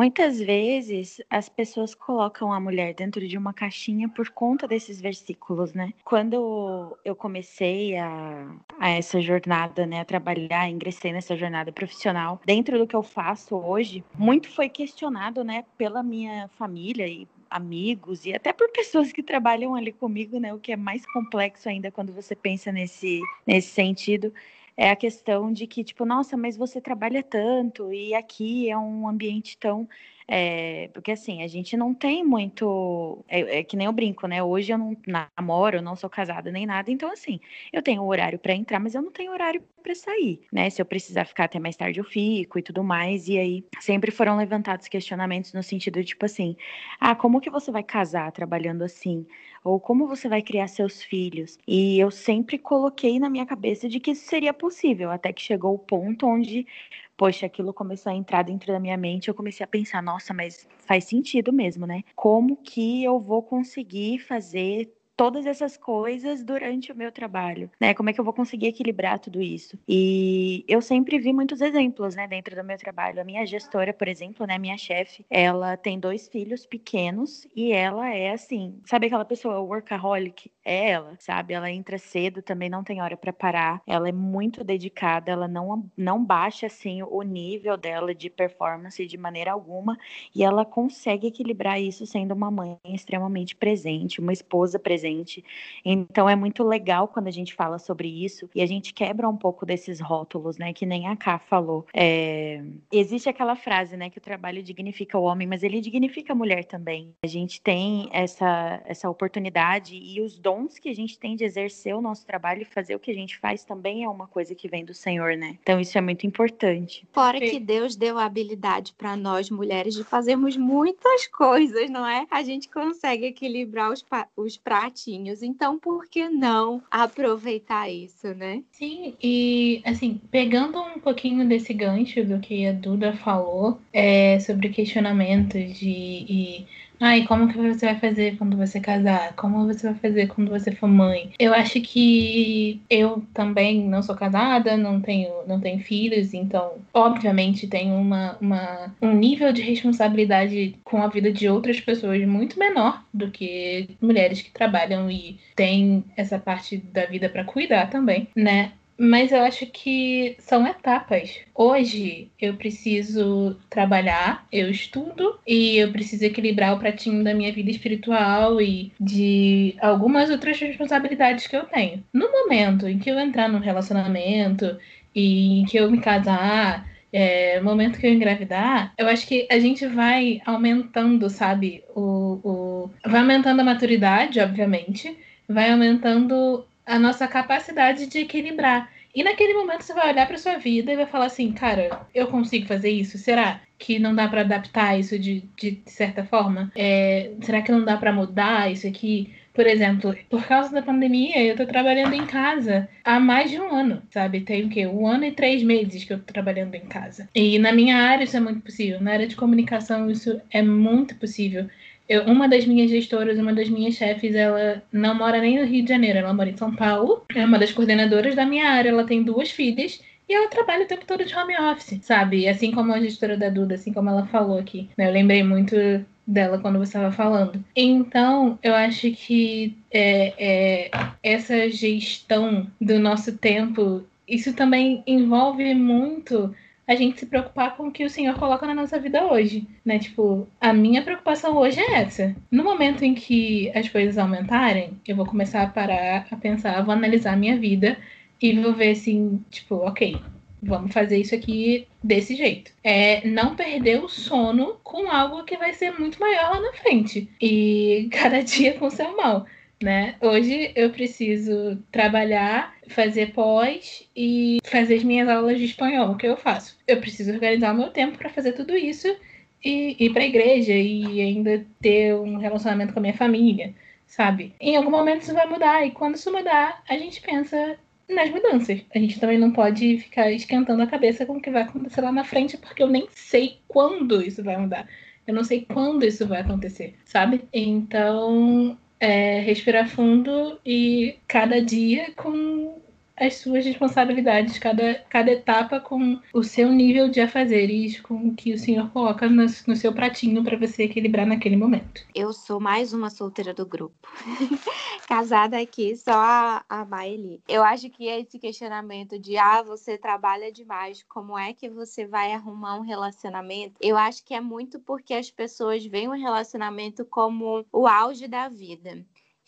Speaker 4: Muitas vezes as pessoas colocam a mulher dentro de uma caixinha por conta desses versículos, né? Quando eu comecei a, a essa jornada, né, a trabalhar, ingressei nessa jornada profissional, dentro do que eu faço hoje, muito foi questionado, né, pela minha família e amigos e até por pessoas que trabalham ali comigo, né, o que é mais complexo ainda quando você pensa nesse nesse sentido é a questão de que, tipo, nossa, mas você trabalha tanto e aqui é um ambiente tão é, porque assim, a gente não tem muito. É, é, que nem eu brinco, né? Hoje eu não namoro, não sou casada nem nada. Então, assim, eu tenho horário para entrar, mas eu não tenho horário para sair, né? Se eu precisar ficar até mais tarde, eu fico e tudo mais. E aí sempre foram levantados questionamentos no sentido de, tipo assim, ah, como que você vai casar trabalhando assim? Ou como você vai criar seus filhos? E eu sempre coloquei na minha cabeça de que isso seria possível, até que chegou o ponto onde poxa, aquilo começou a entrar dentro da minha mente, eu comecei a pensar, nossa, mas faz sentido mesmo, né? Como que eu vou conseguir fazer todas essas coisas durante o meu trabalho, né? Como é que eu vou conseguir equilibrar tudo isso? E eu sempre vi muitos exemplos, né, dentro do meu trabalho. A minha gestora, por exemplo, né, minha chefe, ela tem dois filhos pequenos e ela é assim, sabe aquela pessoa workaholic? É ela, sabe? Ela entra cedo, também não tem hora para parar. Ela é muito dedicada, ela não não baixa assim o nível dela de performance de maneira alguma e ela consegue equilibrar isso sendo uma mãe extremamente presente, uma esposa presente. Então é muito legal quando a gente fala sobre isso e a gente quebra um pouco desses rótulos, né? Que nem a Ká falou. É... Existe aquela frase, né? Que o trabalho dignifica o homem, mas ele dignifica a mulher também. A gente tem essa, essa oportunidade e os dons que a gente tem de exercer o nosso trabalho e fazer o que a gente faz também é uma coisa que vem do Senhor, né? Então isso é muito importante.
Speaker 5: Fora que Deus deu a habilidade para nós mulheres de fazermos muitas coisas, não é? A gente consegue equilibrar os, os pratos então, por que não aproveitar isso, né?
Speaker 2: Sim, e assim, pegando um pouquinho desse gancho do que a Duda falou é, sobre questionamentos de. E e como que você vai fazer quando você casar? Como você vai fazer quando você for mãe? Eu acho que eu também não sou casada, não tenho, não tenho filhos, então, obviamente, tenho uma, uma, um nível de responsabilidade com a vida de outras pessoas muito menor do que mulheres que trabalham e têm essa parte da vida para cuidar também, né? Mas eu acho que são etapas. Hoje eu preciso trabalhar, eu estudo e eu preciso equilibrar o pratinho da minha vida espiritual e de algumas outras responsabilidades que eu tenho. No momento em que eu entrar num relacionamento e em que eu me casar, é, momento que eu engravidar, eu acho que a gente vai aumentando, sabe? O, o... Vai aumentando a maturidade, obviamente, vai aumentando a nossa capacidade de equilibrar. E naquele momento você vai olhar para sua vida e vai falar assim, cara, eu consigo fazer isso? Será que não dá para adaptar isso de, de, certa forma? É, será que não dá para mudar isso aqui? Por exemplo, por causa da pandemia, eu tô trabalhando em casa há mais de um ano, sabe? Tem o quê? Um ano e três meses que eu tô trabalhando em casa. E na minha área isso é muito possível. Na área de comunicação isso é muito possível. Eu, uma das minhas gestoras, uma das minhas chefes, ela não mora nem no Rio de Janeiro, ela mora em São Paulo. É uma das coordenadoras da minha área, ela tem duas filhas. E ela trabalha o tempo todo de home office, sabe? Assim como a gestora da Duda, assim como ela falou aqui. Né? Eu lembrei muito dela quando você estava falando. Então, eu acho que é, é, essa gestão do nosso tempo, isso também envolve muito a gente se preocupar com o que o Senhor coloca na nossa vida hoje, né? Tipo, a minha preocupação hoje é essa. No momento em que as coisas aumentarem, eu vou começar a parar, a pensar, vou analisar a minha vida e vou ver assim, tipo, ok, vamos fazer isso aqui desse jeito. É não perder o sono com algo que vai ser muito maior lá na frente. E [LAUGHS] cada dia com seu mal né? Hoje eu preciso trabalhar, fazer pós e fazer as minhas aulas de espanhol. O que eu faço? Eu preciso organizar o meu tempo para fazer tudo isso e ir para a igreja e ainda ter um relacionamento com a minha família, sabe? Em algum momento isso vai mudar e quando isso mudar, a gente pensa nas mudanças. A gente também não pode ficar esquentando a cabeça com o que vai acontecer lá na frente, porque eu nem sei quando isso vai mudar. Eu não sei quando isso vai acontecer, sabe? Então, é, respirar fundo e cada dia com as suas responsabilidades, cada, cada etapa com o seu nível de afazeres, com o que o Senhor coloca no, no seu pratinho para você equilibrar naquele momento.
Speaker 5: Eu sou mais uma solteira do grupo. [LAUGHS] Casada aqui, só a, a Maeli. Eu acho que esse questionamento de, ah, você trabalha demais, como é que você vai arrumar um relacionamento? Eu acho que é muito porque as pessoas veem o relacionamento como o auge da vida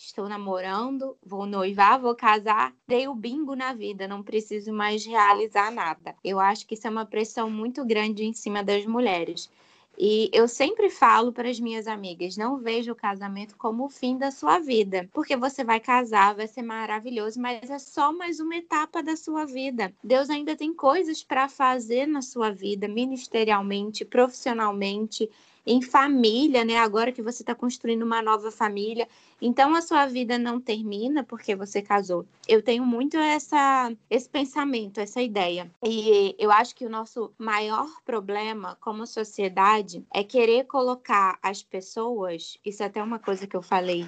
Speaker 5: estou namorando, vou noivar, vou casar, dei o bingo na vida, não preciso mais realizar nada. Eu acho que isso é uma pressão muito grande em cima das mulheres. E eu sempre falo para as minhas amigas: não veja o casamento como o fim da sua vida, porque você vai casar, vai ser maravilhoso, mas é só mais uma etapa da sua vida. Deus ainda tem coisas para fazer na sua vida, ministerialmente, profissionalmente em família, né? Agora que você está construindo uma nova família. Então a sua vida não termina porque você casou. Eu tenho muito essa, esse pensamento, essa ideia. E eu acho que o nosso maior problema como sociedade é querer colocar as pessoas, isso é até uma coisa que eu falei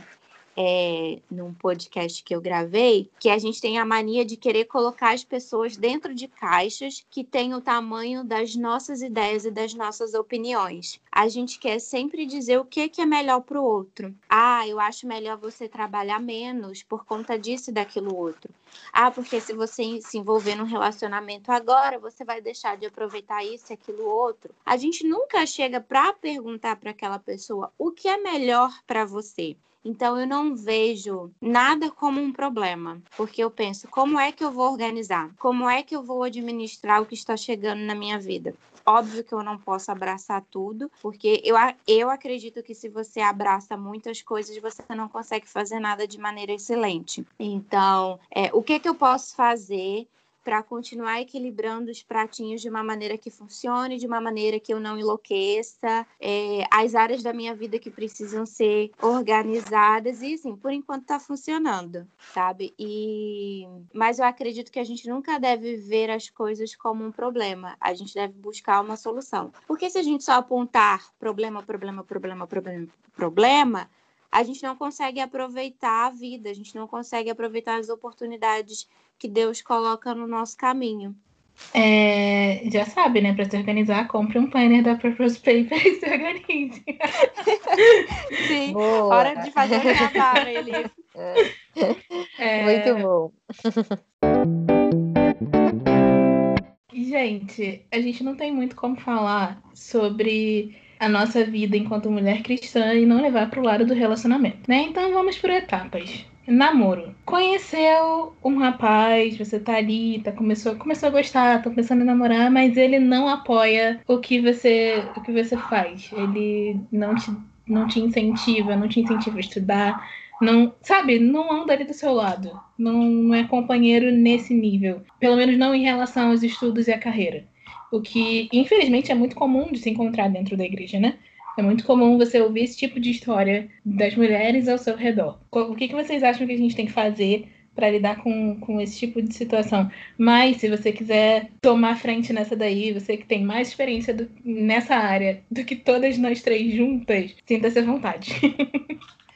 Speaker 5: é, num podcast que eu gravei, que a gente tem a mania de querer colocar as pessoas dentro de caixas que têm o tamanho das nossas ideias e das nossas opiniões. A gente quer sempre dizer o que, que é melhor para o outro. Ah, eu acho melhor você trabalhar menos por conta disso e daquilo outro. Ah, porque se você se envolver num relacionamento agora, você vai deixar de aproveitar isso e aquilo outro. A gente nunca chega para perguntar para aquela pessoa o que é melhor para você. Então eu não vejo nada como um problema, porque eu penso como é que eu vou organizar, como é que eu vou administrar o que está chegando na minha vida. Óbvio que eu não posso abraçar tudo, porque eu, eu acredito que se você abraça muitas coisas, você não consegue fazer nada de maneira excelente. Então, é, o que, que eu posso fazer para continuar equilibrando os pratinhos de uma maneira que funcione, de uma maneira que eu não enlouqueça, é, as áreas da minha vida que precisam ser organizadas e assim, por enquanto está funcionando, sabe? E mas eu acredito que a gente nunca deve ver as coisas como um problema, a gente deve buscar uma solução. Porque se a gente só apontar problema, problema, problema, problema, problema, a gente não consegue aproveitar a vida, a gente não consegue aproveitar as oportunidades que Deus coloca no nosso caminho.
Speaker 2: É, já sabe, né? Para se organizar, compre um planner da Purpose Paper e se organize. [LAUGHS]
Speaker 5: Sim, Boa. hora de fazer o Natal, ele.
Speaker 3: É. Muito bom.
Speaker 2: Gente, a gente não tem muito como falar sobre a nossa vida enquanto mulher cristã e não levar para o lado do relacionamento, né? Então vamos por etapas. Namoro. Conheceu um rapaz, você tá ali, tá, começou, começou a gostar, tá começando a namorar, mas ele não apoia o que você, o que você faz. Ele não te, não te incentiva, não te incentiva a estudar, não, sabe, não anda ali do seu lado. Não, não é companheiro nesse nível. Pelo menos não em relação aos estudos e à carreira. O que, infelizmente, é muito comum de se encontrar dentro da igreja, né? É muito comum você ouvir esse tipo de história das mulheres ao seu redor. O que, que vocês acham que a gente tem que fazer para lidar com, com esse tipo de situação? Mas, se você quiser tomar frente nessa daí, você que tem mais experiência do, nessa área do que todas nós três juntas, sinta-se à vontade.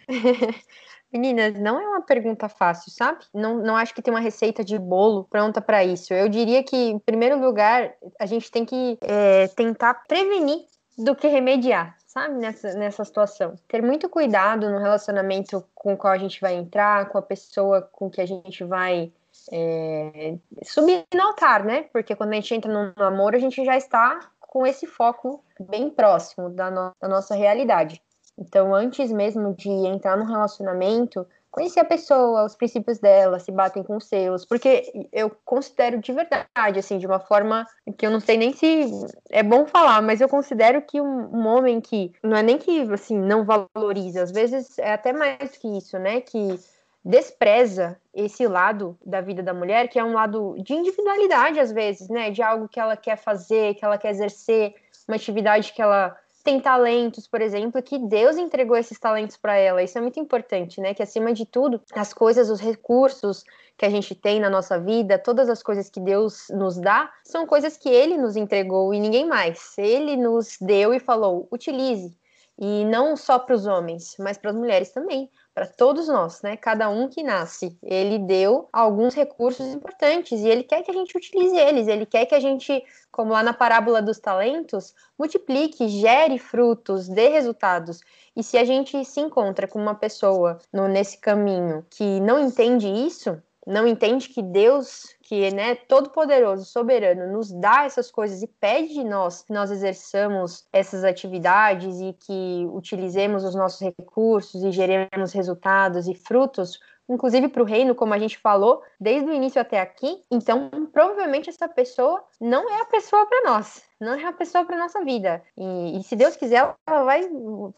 Speaker 2: [LAUGHS]
Speaker 3: Meninas, não é uma pergunta fácil, sabe? Não, não acho que tem uma receita de bolo pronta para isso. Eu diria que, em primeiro lugar, a gente tem que é, tentar prevenir do que remediar sabe, nessa, nessa situação. Ter muito cuidado no relacionamento com o qual a gente vai entrar, com a pessoa com que a gente vai é, subir no altar, né? Porque quando a gente entra no namoro, a gente já está com esse foco bem próximo da, no, da nossa realidade. Então, antes mesmo de entrar no relacionamento, conhecer a pessoa, os princípios dela, se batem com os seus, porque eu considero de verdade, assim, de uma forma que eu não sei nem se é bom falar, mas eu considero que um, um homem que não é nem que, assim, não valoriza, às vezes é até mais que isso, né, que despreza esse lado da vida da mulher, que é um lado de individualidade, às vezes, né, de algo que ela quer fazer, que ela quer exercer, uma atividade que ela tem talentos, por exemplo, que Deus entregou esses talentos para ela. Isso é muito importante, né? Que acima de tudo, as coisas, os recursos que a gente tem na nossa vida, todas as coisas que Deus nos dá, são coisas que ele nos entregou e ninguém mais. Ele nos deu e falou: utilize. E não só para os homens, mas para as mulheres também para todos nós, né? Cada um que nasce, ele deu alguns recursos importantes e ele quer que a gente utilize eles, ele quer que a gente, como lá na parábola dos talentos, multiplique, gere frutos, dê resultados. E se a gente se encontra com uma pessoa no, nesse caminho que não entende isso, não entende que Deus, que né, todo poderoso, soberano, nos dá essas coisas e pede de nós que nós exerçamos essas atividades e que utilizemos os nossos recursos e geremos resultados e frutos, inclusive para o reino, como a gente falou, desde o início até aqui. Então, provavelmente essa pessoa não é a pessoa para nós, não é a pessoa para nossa vida. E, e se Deus quiser, ela vai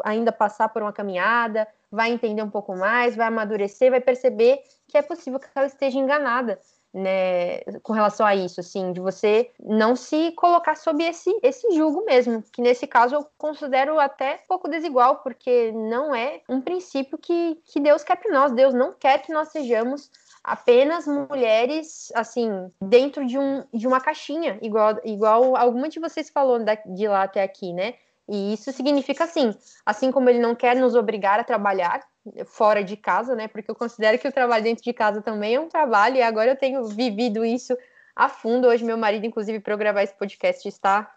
Speaker 3: ainda passar por uma caminhada, vai entender um pouco mais, vai amadurecer, vai perceber que é possível que ela esteja enganada. Né, com relação a isso, assim, de você não se colocar sob esse, esse julgo mesmo, que nesse caso eu considero até um pouco desigual, porque não é um princípio que, que Deus quer para nós, Deus não quer que nós sejamos apenas mulheres, assim, dentro de, um, de uma caixinha, igual, igual alguma de vocês falou de lá até aqui, né, e isso significa assim, assim como ele não quer nos obrigar a trabalhar fora de casa, né? Porque eu considero que o trabalho dentro de casa também é um trabalho e agora eu tenho vivido isso a fundo. Hoje meu marido, inclusive, para gravar esse podcast, está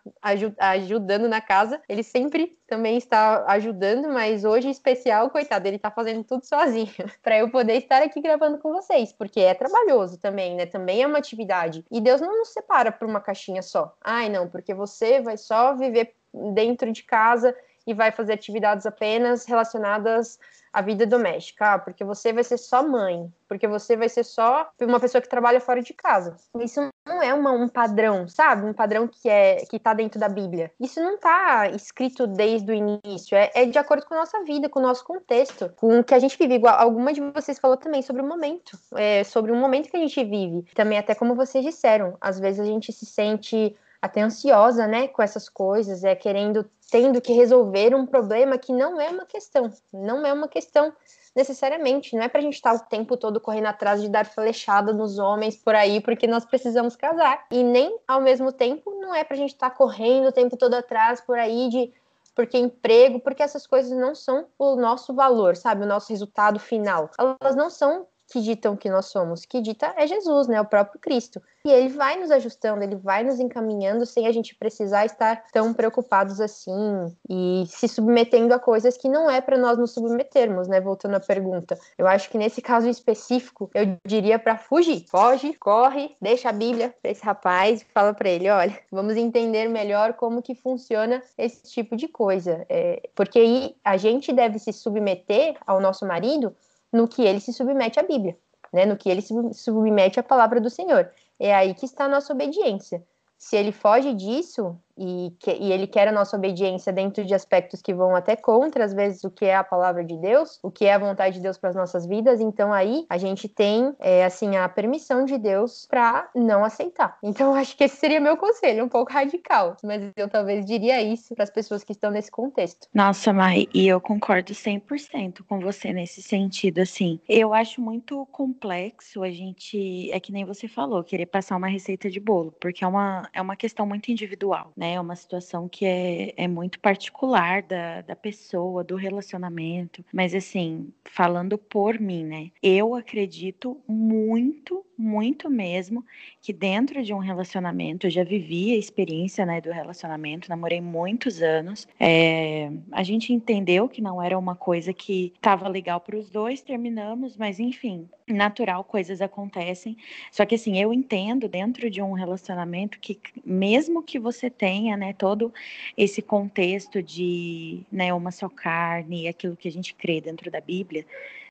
Speaker 3: ajudando na casa. Ele sempre também está ajudando, mas hoje em especial, coitado, ele está fazendo tudo sozinho [LAUGHS] para eu poder estar aqui gravando com vocês, porque é trabalhoso também, né? Também é uma atividade. E Deus não nos separa por uma caixinha só. Ai, não, porque você vai só viver dentro de casa e vai fazer atividades apenas relacionadas à vida doméstica, ah, porque você vai ser só mãe, porque você vai ser só uma pessoa que trabalha fora de casa. Isso não é uma, um padrão, sabe? Um padrão que é que está dentro da Bíblia. Isso não está escrito desde o início, é, é, de acordo com a nossa vida, com o nosso contexto, com o que a gente vive. Igual alguma de vocês falou também sobre o momento, é, sobre o momento que a gente vive. Também até como vocês disseram, às vezes a gente se sente até ansiosa, né, com essas coisas, é querendo, tendo que resolver um problema que não é uma questão, não é uma questão necessariamente, não é para a gente estar tá o tempo todo correndo atrás de dar flechada nos homens por aí, porque nós precisamos casar, e nem ao mesmo tempo não é para a gente estar tá correndo o tempo todo atrás por aí de porque emprego, porque essas coisas não são o nosso valor, sabe? O nosso resultado final. Elas não são que ditam que nós somos. Que dita é Jesus, né? O próprio Cristo. E ele vai nos ajustando, ele vai nos encaminhando sem a gente precisar estar tão preocupados assim e se submetendo a coisas que não é para nós nos submetermos, né? Voltando à pergunta. Eu acho que nesse caso específico, eu diria para fugir. Foge, corre, deixa a Bíblia para esse rapaz e fala para ele, olha, vamos entender melhor como que funciona esse tipo de coisa. É, porque aí a gente deve se submeter ao nosso marido no que ele se submete à Bíblia, né? no que ele se submete à palavra do Senhor. É aí que está a nossa obediência. Se ele foge disso, e, que, e ele quer a nossa obediência dentro de aspectos que vão até contra, às vezes, o que é a palavra de Deus, o que é a vontade de Deus para as nossas vidas. Então, aí a gente tem, é, assim, a permissão de Deus para não aceitar. Então, [LAUGHS] acho que esse seria meu conselho, um pouco radical, mas eu talvez diria isso para as pessoas que estão nesse contexto.
Speaker 4: Nossa, Mai, e eu concordo 100% com você nesse sentido, assim. Eu acho muito complexo a gente, é que nem você falou, querer passar uma receita de bolo, porque é uma, é uma questão muito individual, né? Né? É uma situação que é, é muito particular da, da pessoa, do relacionamento. Mas, assim, falando por mim, né? Eu acredito muito, muito mesmo que dentro de um relacionamento, eu já vivi a experiência, né, do relacionamento, namorei muitos anos. É, a gente entendeu que não era uma coisa que estava legal para os dois, terminamos, mas enfim, natural, coisas acontecem. Só que assim, eu entendo dentro de um relacionamento que mesmo que você tenha, né, todo esse contexto de, né, uma só carne, aquilo que a gente crê dentro da Bíblia,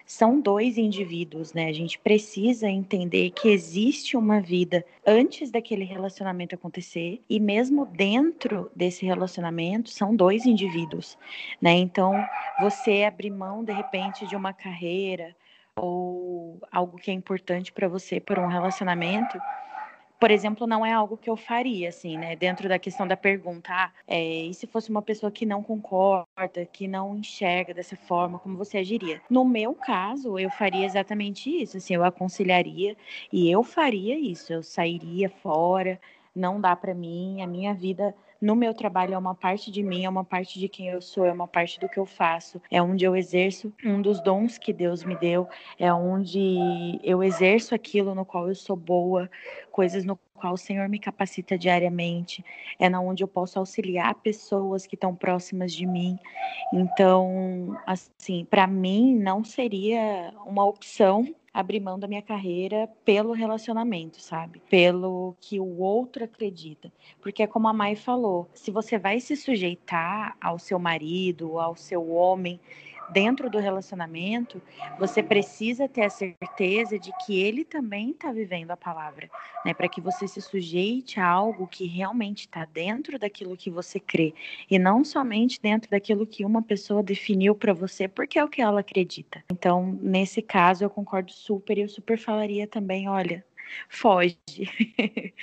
Speaker 4: são dois indivíduos, né? A gente precisa entender que existe uma vida antes daquele relacionamento acontecer e mesmo dentro desse relacionamento são dois indivíduos, né? Então, você abrir mão de repente de uma carreira ou algo que é importante para você por um relacionamento, por exemplo, não é algo que eu faria, assim, né? Dentro da questão da pergunta, ah, é, e se fosse uma pessoa que não concorda, que não enxerga dessa forma, como você agiria? No meu caso, eu faria exatamente isso, assim, eu aconselharia e eu faria isso, eu sairia fora, não dá para mim, a minha vida no meu trabalho é uma parte de mim, é uma parte de quem eu sou, é uma parte do que eu faço, é onde eu exerço um dos dons que Deus me deu, é onde eu exerço aquilo no qual eu sou boa, coisas no qual o Senhor me capacita diariamente, é na onde eu posso auxiliar pessoas que estão próximas de mim. Então, assim, para mim não seria uma opção abrir mão da minha carreira pelo relacionamento, sabe? Pelo que o outro acredita. Porque é como a Mai falou, se você vai se sujeitar ao seu marido, ao seu homem, dentro do relacionamento, você precisa ter a certeza de que ele também está vivendo a palavra, né? Para que você se sujeite a algo que realmente está dentro daquilo que você crê e não somente dentro daquilo que uma pessoa definiu para você, porque é o que ela acredita. Então, nesse caso, eu concordo super e eu super falaria também, olha, foge. [LAUGHS]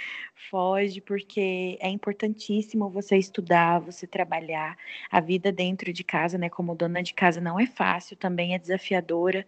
Speaker 4: foge, porque é importantíssimo você estudar, você trabalhar. A vida dentro de casa, né, como dona de casa, não é fácil, também é desafiadora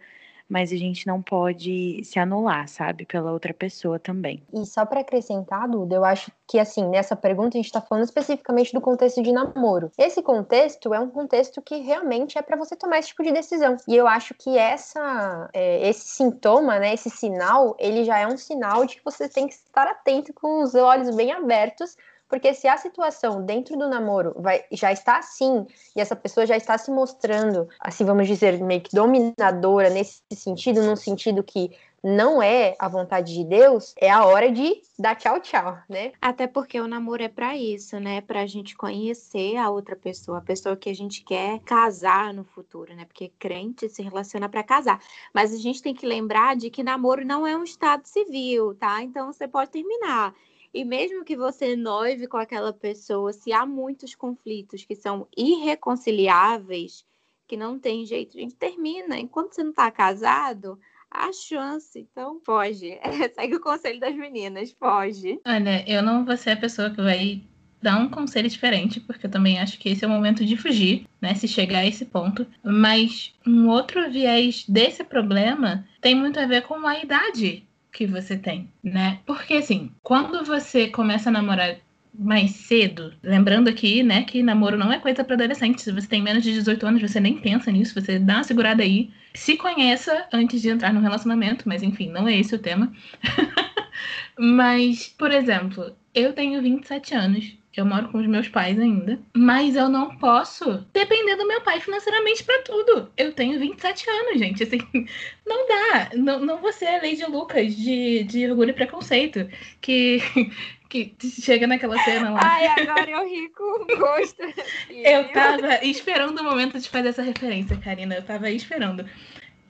Speaker 4: mas a gente não pode se anular, sabe, pela outra pessoa também.
Speaker 3: E só para acrescentar, Duda, eu acho que assim, nessa pergunta a gente está falando especificamente do contexto de namoro. Esse contexto é um contexto que realmente é para você tomar esse tipo de decisão. E eu acho que essa, é, esse sintoma, né, esse sinal, ele já é um sinal de que você tem que estar atento com os olhos bem abertos porque se a situação dentro do namoro vai, já está assim, e essa pessoa já está se mostrando, assim vamos dizer, meio que dominadora nesse sentido, num sentido que não é a vontade de Deus, é a hora de dar tchau, tchau, né?
Speaker 5: Até porque o namoro é para isso, né? Pra gente conhecer a outra pessoa, a pessoa que a gente quer casar no futuro, né? Porque crente se relaciona para casar. Mas a gente tem que lembrar de que namoro não é um estado civil, tá? Então você pode terminar. E mesmo que você noive com aquela pessoa, se há muitos conflitos que são irreconciliáveis, que não tem jeito, a gente termina. Enquanto você não está casado, há chance. Então, foge. [LAUGHS] É, segue o conselho das meninas, foge.
Speaker 2: Olha, eu não vou ser a pessoa que vai dar um conselho diferente, porque eu também acho que esse é o momento de fugir, né? Se chegar a esse ponto. Mas um outro viés desse problema tem muito a ver com a idade que você tem, né? Porque assim, quando você começa a namorar mais cedo, lembrando aqui, né, que namoro não é coisa para adolescente. Se você tem menos de 18 anos, você nem pensa nisso, você dá uma segurada aí. Se conheça antes de entrar no relacionamento, mas enfim, não é esse o tema. [LAUGHS] mas, por exemplo, eu tenho 27 anos. Eu moro com os meus pais ainda, mas eu não posso depender do meu pai financeiramente para tudo. Eu tenho 27 anos, gente. Assim, [LAUGHS] não dá. Não, não vou ser a Lady Lucas de, de orgulho e preconceito, que, [LAUGHS] que chega naquela cena lá.
Speaker 5: Ai, agora eu ri com gosto.
Speaker 2: eu tava esperando o momento de fazer essa referência, Karina. Eu tava esperando.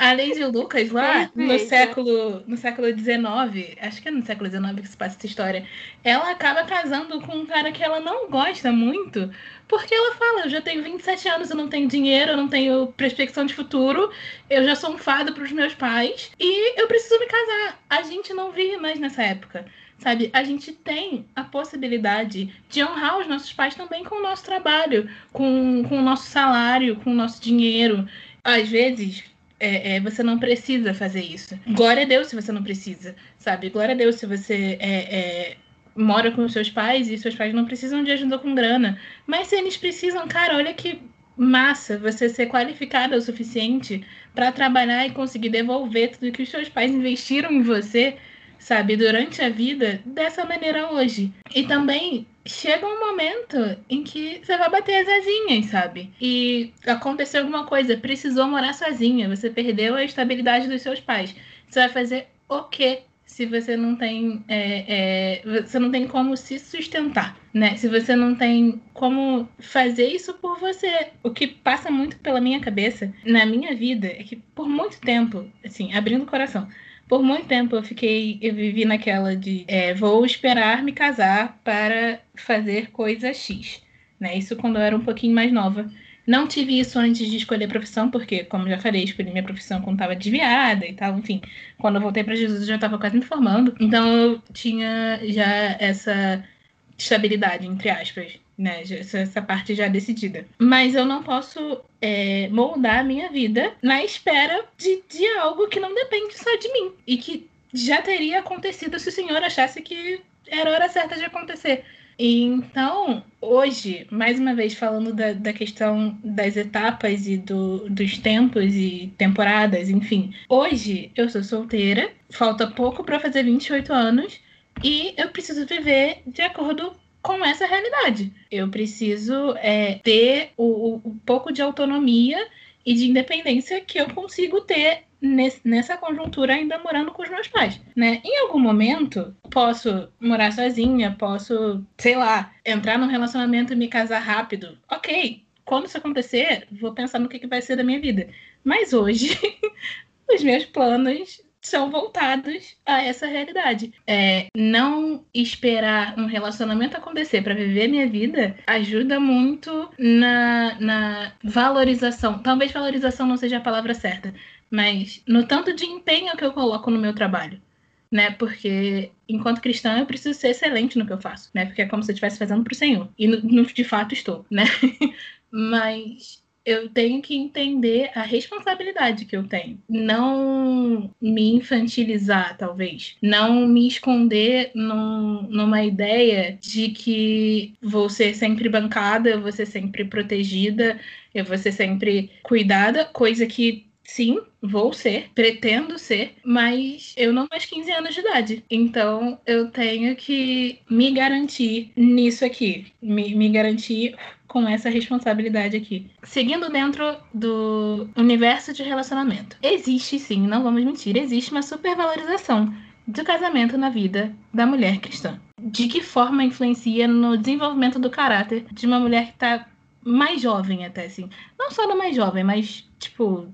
Speaker 2: A Lady Lucas lá no século no século XIX, acho que é no século XIX que se passa essa história, ela acaba casando com um cara que ela não gosta muito, porque ela fala, eu já tenho 27 anos, eu não tenho dinheiro, eu não tenho prospecção de futuro, eu já sou um fardo para os meus pais e eu preciso me casar. A gente não vive mais nessa época. Sabe, a gente tem a possibilidade de honrar os nossos pais também com o nosso trabalho, com, com o nosso salário, com o nosso dinheiro. Às vezes, é, é, você não precisa fazer isso. Glória a Deus se você não precisa, sabe? Glória a Deus se você é, é, mora com seus pais e seus pais não precisam de ajuda com grana. Mas se eles precisam, cara, olha que massa você ser qualificada o suficiente para trabalhar e conseguir devolver tudo que os seus pais investiram em você sabe, durante a vida dessa maneira hoje. E também chega um momento em que você vai bater as asinhas, sabe? E aconteceu alguma coisa, precisou morar sozinha, você perdeu a estabilidade dos seus pais. Você vai fazer o quê se você não tem é, é, você não tem como se sustentar, né? Se você não tem como fazer isso por você, o que passa muito pela minha cabeça na minha vida é que por muito tempo, assim, abrindo o coração, por muito tempo eu fiquei, eu vivi naquela de é, vou esperar me casar para fazer coisa X. Né? Isso quando eu era um pouquinho mais nova. Não tive isso antes de escolher profissão, porque, como já falei, escolhi minha profissão quando estava desviada e tal. Enfim, quando eu voltei para Jesus, eu já estava quase me formando. Então, eu tinha já essa estabilidade, entre aspas, né? Essa parte já decidida. Mas eu não posso é, moldar a minha vida na espera de, de algo que não depende só de mim. E que já teria acontecido se o Senhor achasse que era hora certa de acontecer. Então, hoje, mais uma vez falando da, da questão das etapas e do, dos tempos e temporadas, enfim. Hoje eu sou solteira, falta pouco para fazer 28 anos e eu preciso viver de acordo com essa realidade. Eu preciso é, ter o, o pouco de autonomia e de independência que eu consigo ter nessa conjuntura ainda morando com os meus pais, né? Em algum momento, posso morar sozinha, posso, sei lá, entrar num relacionamento e me casar rápido. Ok, quando isso acontecer, vou pensar no que, que vai ser da minha vida. Mas hoje, [LAUGHS] os meus planos são voltados a essa realidade. É, não esperar um relacionamento acontecer para viver minha vida ajuda muito na, na valorização. Talvez valorização não seja a palavra certa, mas no tanto de empenho que eu coloco no meu trabalho. Né? Porque enquanto cristã eu preciso ser excelente no que eu faço, né? Porque é como se eu estivesse fazendo para o Senhor. E no, no, de fato estou, né? [LAUGHS] Mas eu tenho que entender a responsabilidade que eu tenho. Não me infantilizar, talvez. Não me esconder num, numa ideia de que vou ser sempre bancada, eu vou ser sempre protegida, eu vou ser sempre cuidada, coisa que sim, vou ser, pretendo ser, mas eu não mais 15 anos de idade. Então eu tenho que me garantir nisso aqui, me, me garantir com essa responsabilidade aqui. Seguindo dentro do universo de relacionamento. Existe sim, não vamos mentir, existe uma supervalorização do casamento na vida da mulher cristã. De que forma influencia no desenvolvimento do caráter de uma mulher que está mais jovem até assim. Não só da mais jovem, mas tipo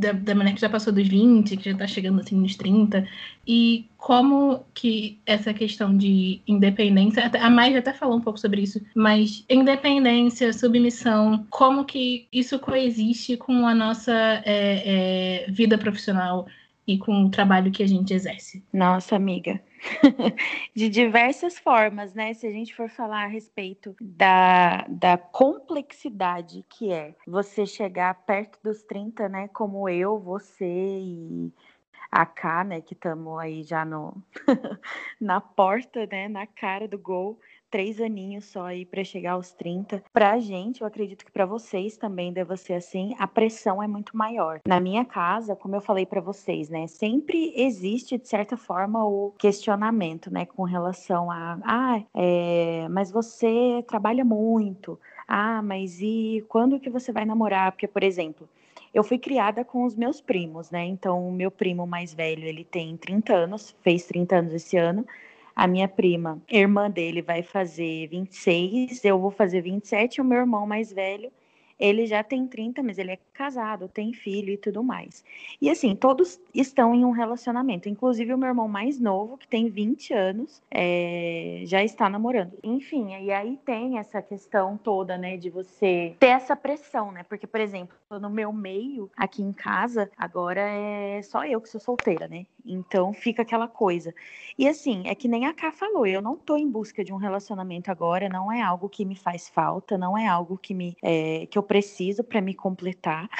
Speaker 2: da, da mulher que já passou dos 20, que já está chegando assim nos 30, e como que essa questão de independência, a Mai até falou um pouco sobre isso, mas independência, submissão, como que isso coexiste com a nossa é, é, vida profissional e com o trabalho que a gente exerce.
Speaker 4: Nossa, amiga, [LAUGHS] de diversas formas, né? Se a gente for falar a respeito da, da complexidade que é você chegar perto dos 30, né? Como eu, você e a K, né? Que estamos aí já no, [LAUGHS] na porta, né? Na cara do gol três aninhos só aí para chegar aos 30. Pra gente, eu acredito que para vocês também deve ser assim, a pressão é muito maior. Na minha casa, como eu falei para vocês, né, sempre existe de certa forma o questionamento, né, com relação a, ah, é, mas você trabalha muito. Ah, mas e quando que você vai namorar? Porque, por exemplo, eu fui criada com os meus primos, né? Então, o meu primo mais velho, ele tem 30 anos, fez 30 anos esse ano. A minha prima, irmã dele, vai fazer 26, eu vou fazer 27, e o meu irmão mais velho ele já tem 30, mas ele é casado, tem filho e tudo mais. E assim, todos estão em um relacionamento. Inclusive o meu irmão mais novo, que tem 20 anos, é, já está namorando. Enfim, e aí tem essa questão toda, né, de você ter essa pressão, né? Porque, por exemplo, no meu meio, aqui em casa, agora é só eu que sou solteira, né? Então fica aquela coisa. E assim, é que nem a Ká falou, eu não tô em busca de um relacionamento agora, não é algo que me faz falta, não é algo que me é, que eu preciso para me completar.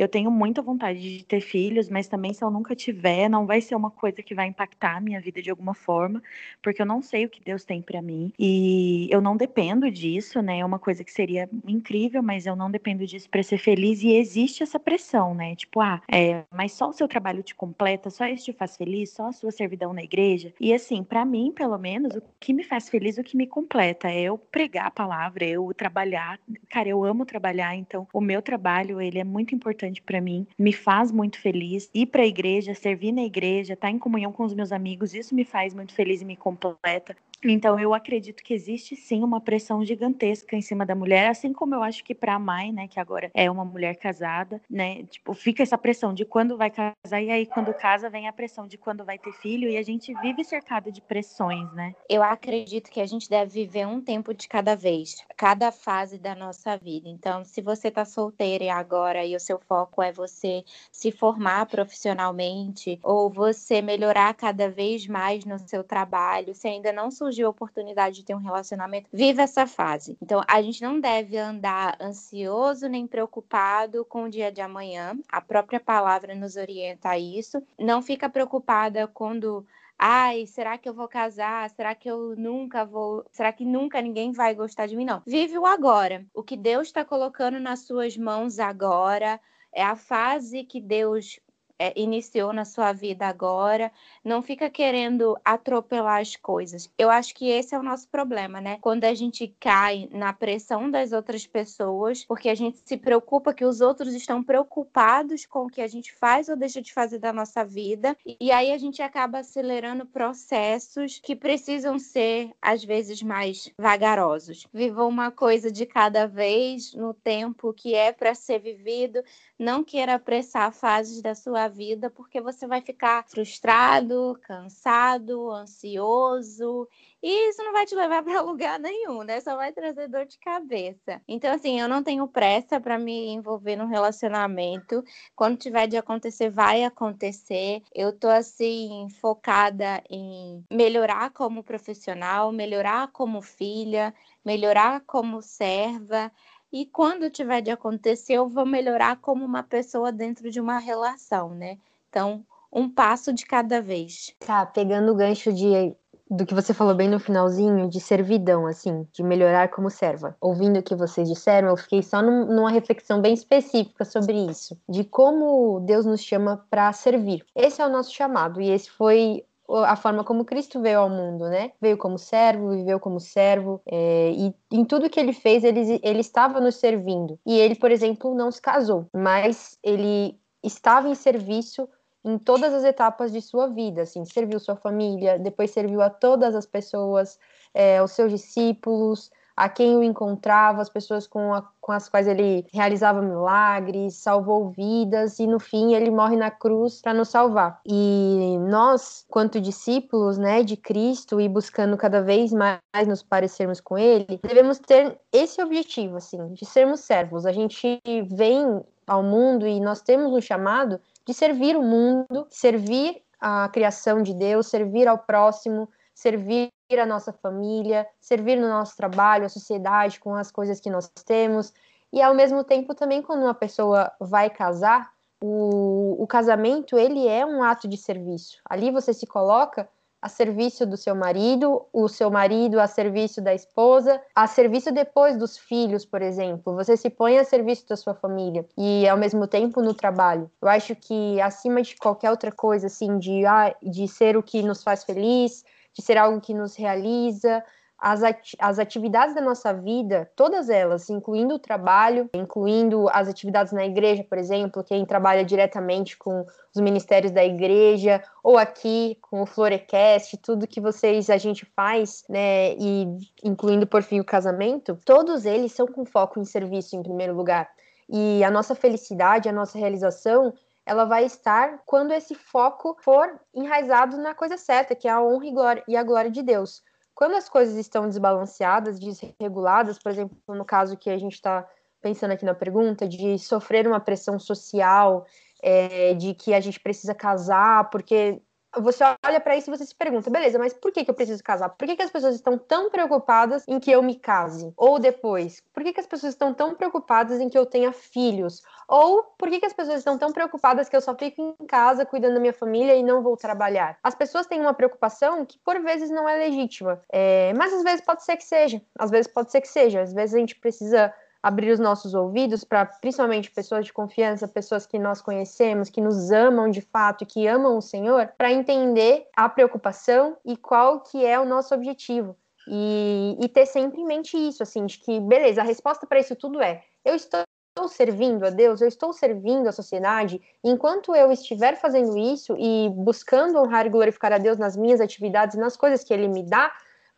Speaker 4: Eu tenho muita vontade de ter filhos, mas também se eu nunca tiver, não vai ser uma coisa que vai impactar a minha vida de alguma forma, porque eu não sei o que Deus tem para mim e eu não dependo disso, né? É uma coisa que seria incrível, mas eu não dependo disso para ser feliz e existe essa pressão, né? Tipo, ah, é, mas só o seu trabalho te completa, só isso te faz feliz, só a sua servidão na igreja. E assim, para mim, pelo menos, o que me faz feliz, o que me completa é eu pregar a palavra, eu trabalhar. Cara, eu amo trabalhar, então o meu trabalho, ele é muito importante importante para mim, me faz muito feliz. Ir para a igreja, servir na igreja, estar tá em comunhão com os meus amigos, isso me faz muito feliz e me completa. Então, eu acredito que existe sim uma pressão gigantesca em cima da mulher, assim como eu acho que para a mãe, né, que agora é uma mulher casada, né, tipo, fica essa pressão de quando vai casar, e aí quando casa vem a pressão de quando vai ter filho, e a gente vive cercado de pressões, né?
Speaker 5: Eu acredito que a gente deve viver um tempo de cada vez, cada fase da nossa vida. Então, se você está solteira agora e o seu foco é você se formar profissionalmente, ou você melhorar cada vez mais no seu trabalho, se ainda não surgiu surgiu a oportunidade de ter um relacionamento, vive essa fase. Então, a gente não deve andar ansioso nem preocupado com o dia de amanhã. A própria palavra nos orienta a isso. Não fica preocupada quando ai, será que eu vou casar? Será que eu nunca vou? Será que nunca ninguém vai gostar de mim? Não. Vive o agora. O que Deus está colocando nas suas mãos agora é a fase que Deus é, iniciou na sua vida agora, não fica querendo atropelar as coisas. Eu acho que esse é o nosso problema, né? Quando a gente cai na pressão das outras pessoas, porque a gente se preocupa que os outros estão preocupados com o que a gente faz ou deixa de fazer da nossa vida, e aí a gente acaba acelerando processos que precisam ser, às vezes, mais vagarosos. Viva uma coisa de cada vez, no tempo que é para ser vivido, não queira apressar fases da sua vida, porque você vai ficar frustrado, cansado, ansioso, e isso não vai te levar [LAUGHS] para lugar nenhum, né? Só vai trazer dor de cabeça. Então, assim, eu não tenho pressa para me envolver num relacionamento. Quando tiver de acontecer, vai acontecer. Eu tô, assim, focada em melhorar como profissional, melhorar como filha, melhorar como serva e quando tiver de acontecer, eu vou melhorar como uma pessoa dentro de uma relação, né? Então, um passo de cada vez.
Speaker 3: Tá, pegando o gancho de do que você falou bem no finalzinho, de servidão, assim, de melhorar como serva. Ouvindo o que vocês disseram, eu fiquei só num, numa reflexão bem específica sobre isso, de como Deus nos chama para servir. Esse é o nosso chamado, e esse foi a forma como Cristo veio ao mundo, né? Veio como servo, viveu como servo, é, e em tudo que ele fez, ele, ele estava nos servindo. E ele, por exemplo, não se casou, mas ele estava em serviço em todas as etapas de sua vida, assim, serviu sua família, depois serviu a todas as pessoas, é, os seus discípulos, a quem o encontrava, as pessoas com, a, com as quais ele realizava milagres, salvou vidas e no fim ele morre na cruz para nos salvar. E nós, quanto discípulos, né, de Cristo e buscando cada vez mais nos parecermos com ele, devemos ter esse objetivo, assim, de sermos servos. A gente vem ao mundo e nós temos um chamado de servir o mundo, servir a criação de Deus, servir ao próximo, servir a nossa família, servir no nosso trabalho, a sociedade com as coisas que nós temos. E ao mesmo tempo também quando uma pessoa vai casar, o, o casamento ele é um ato de serviço. Ali você se coloca a serviço do seu marido, o seu marido a serviço da esposa, a serviço depois dos filhos, por exemplo. Você se põe a serviço da sua família e ao mesmo tempo no trabalho. Eu acho que acima de qualquer outra coisa, assim, de, ah, de ser o que nos faz feliz, de ser algo que nos realiza. As, ati as atividades da nossa vida, todas elas, incluindo o trabalho, incluindo as atividades na igreja, por exemplo, quem trabalha diretamente com os ministérios da igreja, ou aqui com o Florecast, tudo que vocês, a gente faz, né, e incluindo por fim o casamento, todos eles são com foco em serviço em primeiro lugar. E a nossa felicidade, a nossa realização ela vai estar quando esse foco for enraizado na coisa certa, que é a honra e, a glória de Deus. Quando as coisas estão desbalanceadas, desreguladas, por exemplo, no caso que a gente está pensando aqui na pergunta, de sofrer uma pressão social, é, de que a gente precisa casar, porque você olha para isso e você se pergunta, beleza, mas por que, que eu preciso casar? Por que, que as pessoas estão tão preocupadas em que eu me case? Ou depois, por que, que as pessoas estão tão preocupadas em que eu tenha filhos? Ou por que, que as pessoas estão tão preocupadas que eu só fico em casa cuidando da minha família e não vou trabalhar? As pessoas têm uma preocupação que por vezes não é legítima, é, mas às vezes pode ser que seja, às vezes pode ser que seja, às vezes a gente precisa abrir os nossos ouvidos para principalmente pessoas de confiança, pessoas que nós conhecemos, que nos amam de fato, que amam o Senhor, para entender a preocupação e qual que é o nosso objetivo. E, e ter sempre em mente isso, assim, de que, beleza, a resposta para isso tudo é: eu estou servindo a Deus, eu estou servindo a sociedade, enquanto eu estiver fazendo isso e buscando honrar e glorificar a Deus nas minhas atividades, nas coisas que Ele me dá,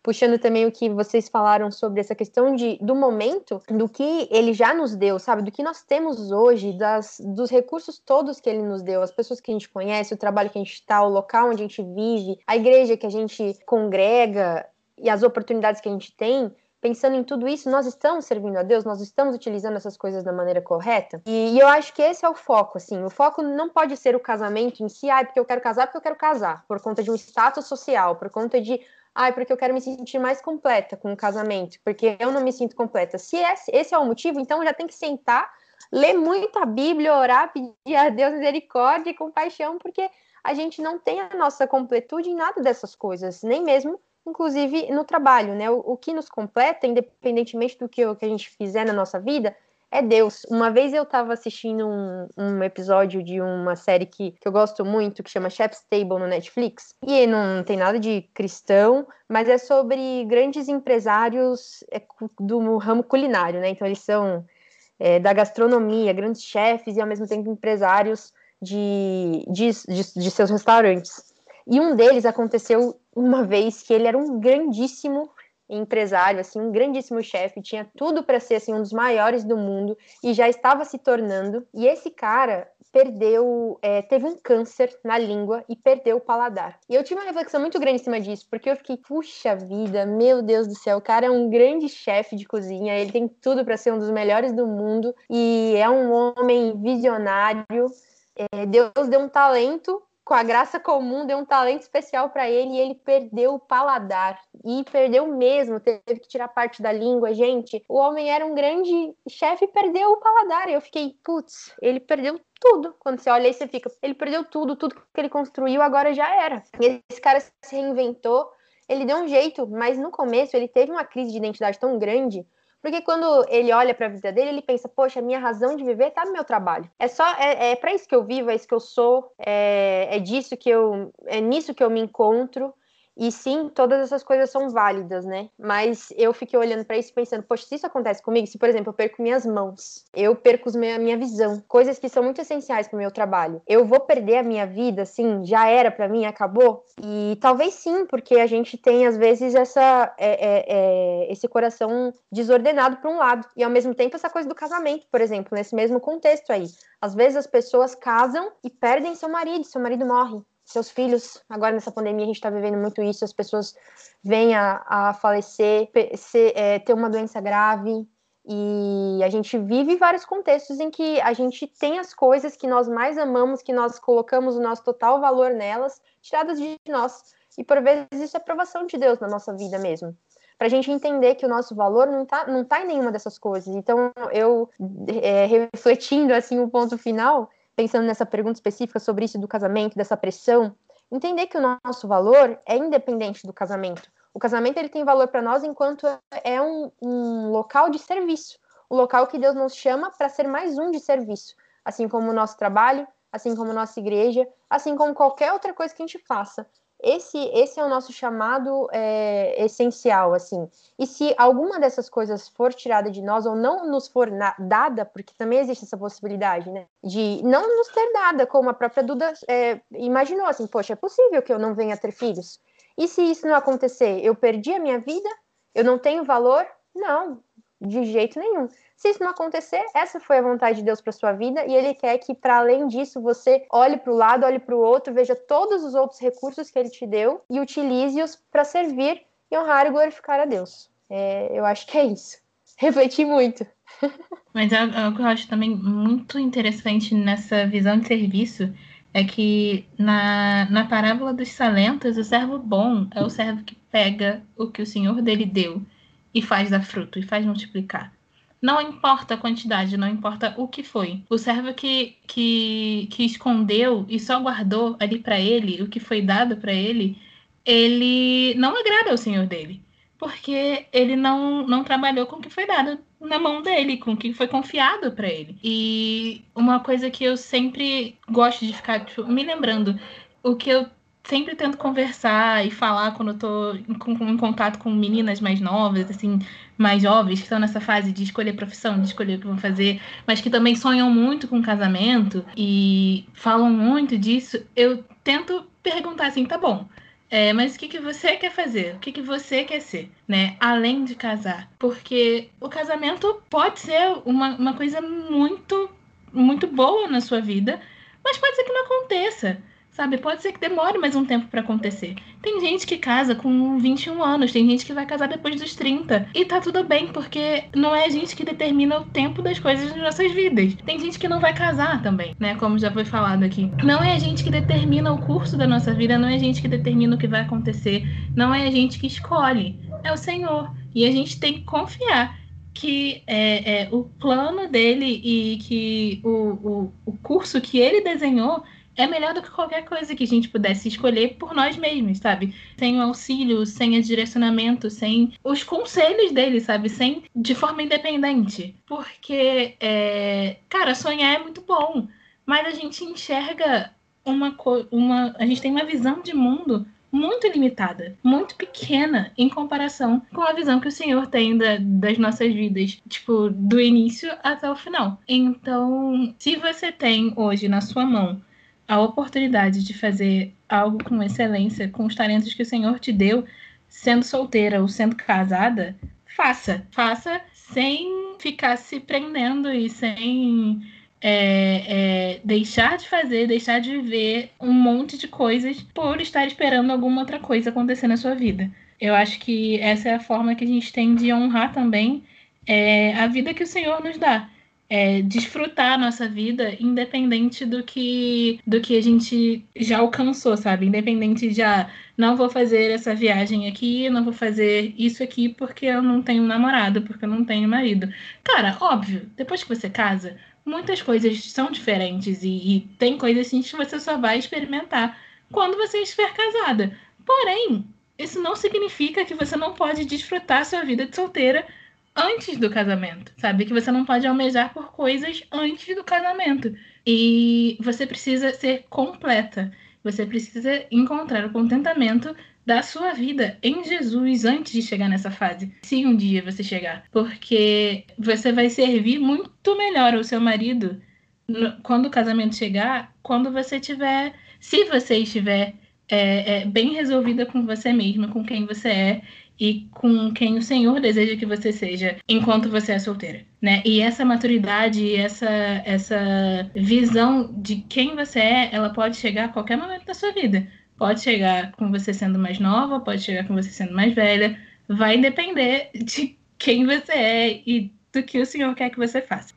Speaker 3: puxando também o que vocês falaram sobre essa questão de, do momento, do que ele já nos deu, sabe? Do que nós temos hoje, das, dos recursos todos que ele nos deu, as pessoas que a gente conhece, o trabalho que a gente está, o local onde a gente vive, a igreja que a gente congrega e as oportunidades que a gente tem, pensando em tudo isso, nós estamos servindo a Deus, nós estamos utilizando essas coisas da maneira correta. E, e, eu acho que esse é o foco, assim. O foco não pode ser o casamento em si, ai, porque eu quero casar, porque eu quero casar, por conta de um status social, por conta de, ai, porque eu quero me sentir mais completa com o casamento, porque eu não me sinto completa. Se esse, esse é o motivo, então já tem que sentar, ler muito a Bíblia, orar, pedir a Deus misericórdia e compaixão, porque a gente não tem a nossa completude em nada dessas coisas, nem mesmo inclusive no trabalho, né? O, o que nos completa, independentemente do que, que, a gente fizer na nossa vida, é Deus. Uma vez eu estava assistindo um, um, episódio de uma série que, que eu gosto muito, que chama Chef's Table no Netflix, e não tem nada de cristão, mas é sobre grandes empresários é, do ramo culinário, né? Então eles são é, da gastronomia, grandes chefes e ao mesmo tempo empresários de, de, de, de seus restaurantes. E um deles aconteceu uma vez que ele era um grandíssimo empresário, assim, um grandíssimo chefe, tinha tudo para ser assim um dos maiores do mundo e já estava se tornando. E esse cara perdeu, é, teve um câncer na língua e perdeu o paladar. E eu tive uma reflexão muito grande em cima disso, porque eu fiquei, puxa vida, meu Deus do céu, o cara é um grande chefe de cozinha, ele tem tudo para ser um dos melhores do mundo e é um homem visionário. É, Deus deu um talento com a graça comum, deu um talento especial para ele e ele perdeu o paladar. E perdeu mesmo, teve que tirar parte da língua. Gente, o homem era um grande chefe e perdeu o paladar. Eu fiquei, putz, ele perdeu tudo. Quando você olha aí, você fica, ele perdeu tudo, tudo que ele construiu agora já era. Esse cara se reinventou, ele deu um jeito, mas no começo ele teve uma crise de identidade tão grande porque quando ele olha para a vida dele, ele pensa: poxa, a minha razão de viver está no meu trabalho. É só é, é para isso que eu vivo, é isso que eu sou, é, é disso que eu é nisso que eu me encontro. E sim, todas essas coisas são válidas, né? Mas eu fiquei olhando para isso pensando, poxa, se isso acontece comigo, se por exemplo eu perco minhas mãos, eu perco a minha visão, coisas que são muito essenciais para o meu trabalho, eu vou perder a minha vida, assim, já era para mim, acabou? E talvez sim, porque a gente tem às vezes essa, é, é, é, esse coração desordenado para um lado e ao mesmo tempo essa coisa do casamento, por exemplo, nesse mesmo contexto aí. Às vezes as pessoas casam e perdem seu marido, seu marido morre seus filhos, agora nessa pandemia a gente está vivendo muito isso, as pessoas vêm a, a falecer, ser, é, ter uma doença grave, e a gente vive vários contextos em que a gente tem as coisas que nós mais amamos, que nós colocamos o nosso total valor nelas, tiradas de nós. E por vezes isso é aprovação de Deus na nossa vida mesmo. Para a gente entender que o nosso valor não está não tá em nenhuma dessas coisas. Então, eu, é, refletindo assim o ponto final, pensando nessa pergunta específica sobre isso do casamento, dessa pressão, entender que o nosso valor é independente do casamento. O casamento ele tem valor para nós enquanto é um, um, local de serviço, o local que Deus nos chama para ser mais um de serviço, assim como o nosso trabalho, assim como nossa igreja, assim como qualquer outra coisa que a gente faça esse, esse é o nosso chamado é, essencial, assim. E se alguma dessas coisas for tirada de nós ou não nos for dada, porque também existe essa possibilidade, né? De não nos ter dada, como a própria Duda é, imaginou, assim, poxa, é possível que eu não venha ter filhos? E se isso não acontecer, eu perdi a minha vida? Eu não tenho valor? Não, de jeito nenhum. Se isso não acontecer, essa foi a vontade de Deus para sua vida e Ele quer que, para além disso, você olhe para o lado, olhe para o outro, veja todos os outros recursos que Ele te deu e utilize-os para servir e honrar e glorificar a Deus. É, eu acho que é isso. [LAUGHS] Refleti muito.
Speaker 2: Mas é, é o que eu acho também muito interessante nessa visão de serviço é que na, na parábola dos talentos, o servo bom é o servo que pega o que o senhor dele deu e faz dar fruto, e faz multiplicar. Não importa a quantidade, não importa o que foi. O servo que, que, que escondeu e só guardou ali para ele o que foi dado para ele, ele não agrada ao senhor dele. Porque ele não, não trabalhou com o que foi dado na mão dele, com o que foi confiado para ele. E uma coisa que eu sempre gosto de ficar tipo, me lembrando, o que eu sempre tento conversar e falar quando eu tô em, em, contato com meninas mais novas, assim, mais jovens, que estão nessa fase de escolher profissão, de escolher o que vão fazer, mas que também sonham muito com casamento e falam muito disso, eu tento perguntar assim, tá bom, É, mas o que, que você quer fazer? O que, que você quer ser, né? Além de casar. Porque o casamento pode ser uma, uma coisa muito, muito boa na sua vida, mas pode ser que não aconteça. Sabe, pode ser que demore mais um tempo para acontecer. Tem gente que casa com 21 anos, tem gente que vai casar depois dos 30. E tá tudo bem, porque não é a gente que determina o tempo das coisas nas nossas vidas. Tem gente que não vai casar também, né? Como já foi falado aqui. Não é a gente que determina o curso da nossa vida, não é a gente que determina o que vai acontecer, não é a gente que escolhe, é o Senhor. E a gente tem que confiar que é, é o plano dele e que o, o, o curso que ele desenhou é melhor do que qualquer coisa que a gente pudesse escolher por nós mesmos, sabe? Sem o auxílio, sem o direcionamento, sem os conselhos dele, sabe? Sem de forma independente. Porque, é... cara, sonhar é muito bom, mas a gente enxerga uma, uma. A gente tem uma visão de mundo muito limitada, muito pequena em comparação com a visão que o Senhor tem da, das nossas vidas, tipo, do início até o final. Então, se você tem hoje na sua mão a oportunidade de fazer algo com excelência, com os talentos que o Senhor te deu, sendo solteira ou sendo casada, faça. Faça sem ficar se prendendo e sem é, é, deixar de fazer, deixar de viver um monte de coisas por estar esperando alguma outra coisa acontecer na sua vida. Eu acho que essa é a forma que a gente tem de honrar também é, a vida que o Senhor nos dá é, desfrutar a nossa vida independente do que do que a gente já alcançou, sabe? Independente de ah, não vou fazer essa viagem aqui, não vou fazer isso aqui porque eu não tenho namorado, porque eu não tenho marido. Cara, óbvio, depois que você casa, muitas coisas são diferentes e, e tem coisas assim que você só vai experimentar quando você estiver casada. Porém, isso não significa que você não pode desfrutar sua vida de solteira antes do casamento, sabe? Que você não pode almejar por coisas antes do casamento. E você precisa ser completa. Você precisa encontrar o contentamento da sua vida em Jesus antes de chegar nessa fase. Se um dia você chegar. Porque você vai servir muito melhor ao seu marido quando o casamento chegar, quando você tiver. Se você estiver é, é, bem resolvida com você mesma, com quem você é e com quem o Senhor deseja que você seja enquanto você é solteira, né? E essa maturidade, essa essa visão de quem você é, ela pode chegar a qualquer momento da sua vida. Pode chegar com você sendo mais nova, pode chegar com você sendo mais velha, vai depender de quem você é e do que o Senhor quer que você faça.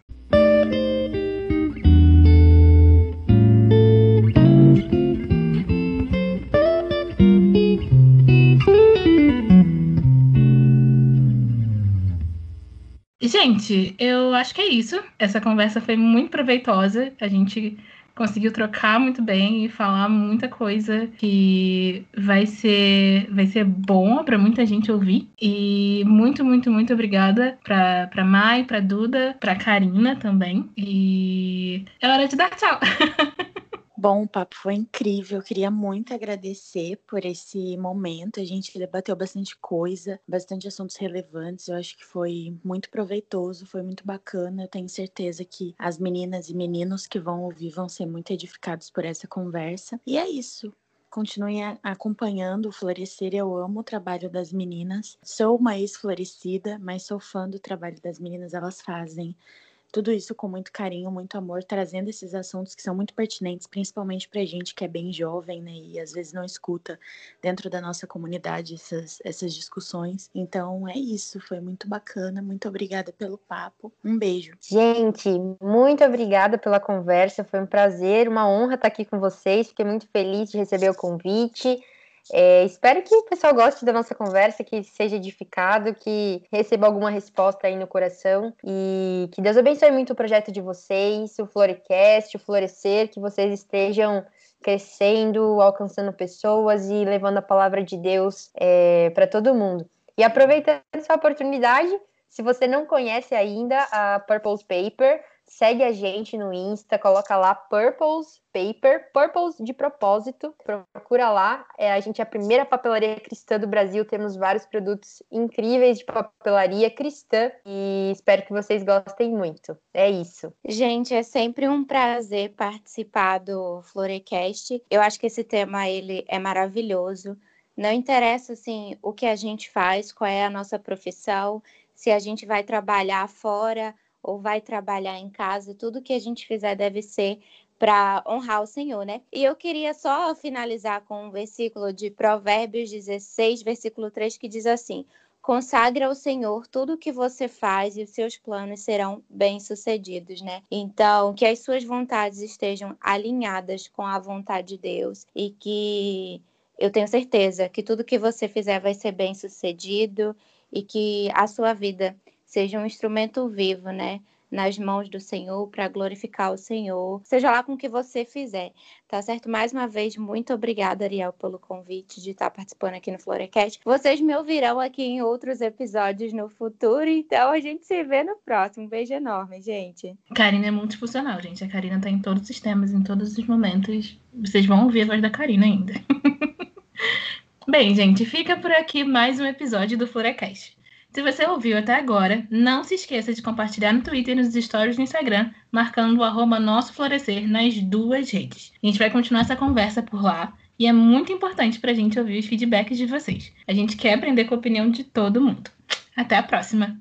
Speaker 2: Gente, eu acho que é isso. Essa conversa foi muito proveitosa. A gente conseguiu trocar muito bem e falar muita coisa que vai ser vai ser bom para muita gente ouvir. E muito, muito, muito obrigada para para Mai, para Duda, para Karina também. E é hora de dar tchau. [LAUGHS]
Speaker 4: Bom, o papo foi incrível. Eu queria muito agradecer por esse momento. A gente debateu bastante coisa, bastante assuntos relevantes. Eu acho que foi muito proveitoso, foi muito bacana. Eu tenho certeza que as meninas e meninos que vão ouvir vão ser muito edificados por essa conversa. E é isso. Continuem acompanhando o Florescer. Eu amo o trabalho das meninas. Sou uma ex-florescida, mas sou fã do trabalho das meninas. Elas fazem tudo isso com muito carinho, muito amor, trazendo esses assuntos que são muito pertinentes, principalmente para gente que é bem jovem, né? E às vezes não escuta dentro da nossa comunidade essas, essas discussões. Então é isso, foi muito bacana. Muito obrigada pelo papo. Um beijo.
Speaker 3: Gente, muito obrigada pela conversa. Foi um prazer, uma honra estar aqui com vocês. Fiquei muito feliz de receber o convite. É, espero que o pessoal goste da nossa conversa, que seja edificado, que receba alguma resposta aí no coração e que Deus abençoe muito o projeto de vocês, o Florecast, o Florescer, que vocês estejam crescendo, alcançando pessoas e levando a palavra de Deus é, para todo mundo. E aproveitando essa oportunidade, se você não conhece ainda a Purpose Paper, segue a gente no Insta, coloca lá Purples Paper, Purples de propósito, procura lá. É, a gente é a primeira papelaria cristã do Brasil, temos vários produtos incríveis de papelaria cristã e espero que vocês gostem muito. É isso.
Speaker 5: Gente, é sempre um prazer participar do Florecast. Eu acho que esse tema ele é maravilhoso. Não interessa assim o que a gente faz, qual é a nossa profissão, se a gente vai trabalhar fora ou vai trabalhar em casa, tudo que a gente fizer deve ser para honrar o Senhor, né? E eu queria só finalizar com um versículo de Provérbios 16, versículo 3, que diz assim: Consagre ao Senhor tudo o que você faz e os seus planos serão bem-sucedidos, né? Então, que as suas vontades estejam alinhadas com a vontade de Deus e que eu tenho certeza que tudo que você fizer vai ser bem-sucedido e que a sua vida seja um instrumento vivo, né? nas mãos do Senhor para glorificar o Senhor, seja lá com o que você fizer, tá certo? Mais uma vez, muito obrigada, Ariel, pelo convite de estar participando aqui no Florecast. Vocês me ouvirão aqui em outros episódios no futuro, então a gente se vê no próximo. Um beijo enorme, gente.
Speaker 2: Karina é multifuncional, gente. A Karina tá em todos os sistemas, em todos os momentos. Vocês vão ouvir a voz da Karina ainda. [LAUGHS] Bem, gente, fica por aqui mais um episódio do Florecast. Se você ouviu até agora, não se esqueça de compartilhar no Twitter e nos stories do Instagram, marcando o Nosso Florescer nas duas redes. A gente vai continuar essa conversa por lá e é muito importante para a gente ouvir os feedbacks de vocês. A gente quer aprender com a opinião de todo mundo. Até a próxima!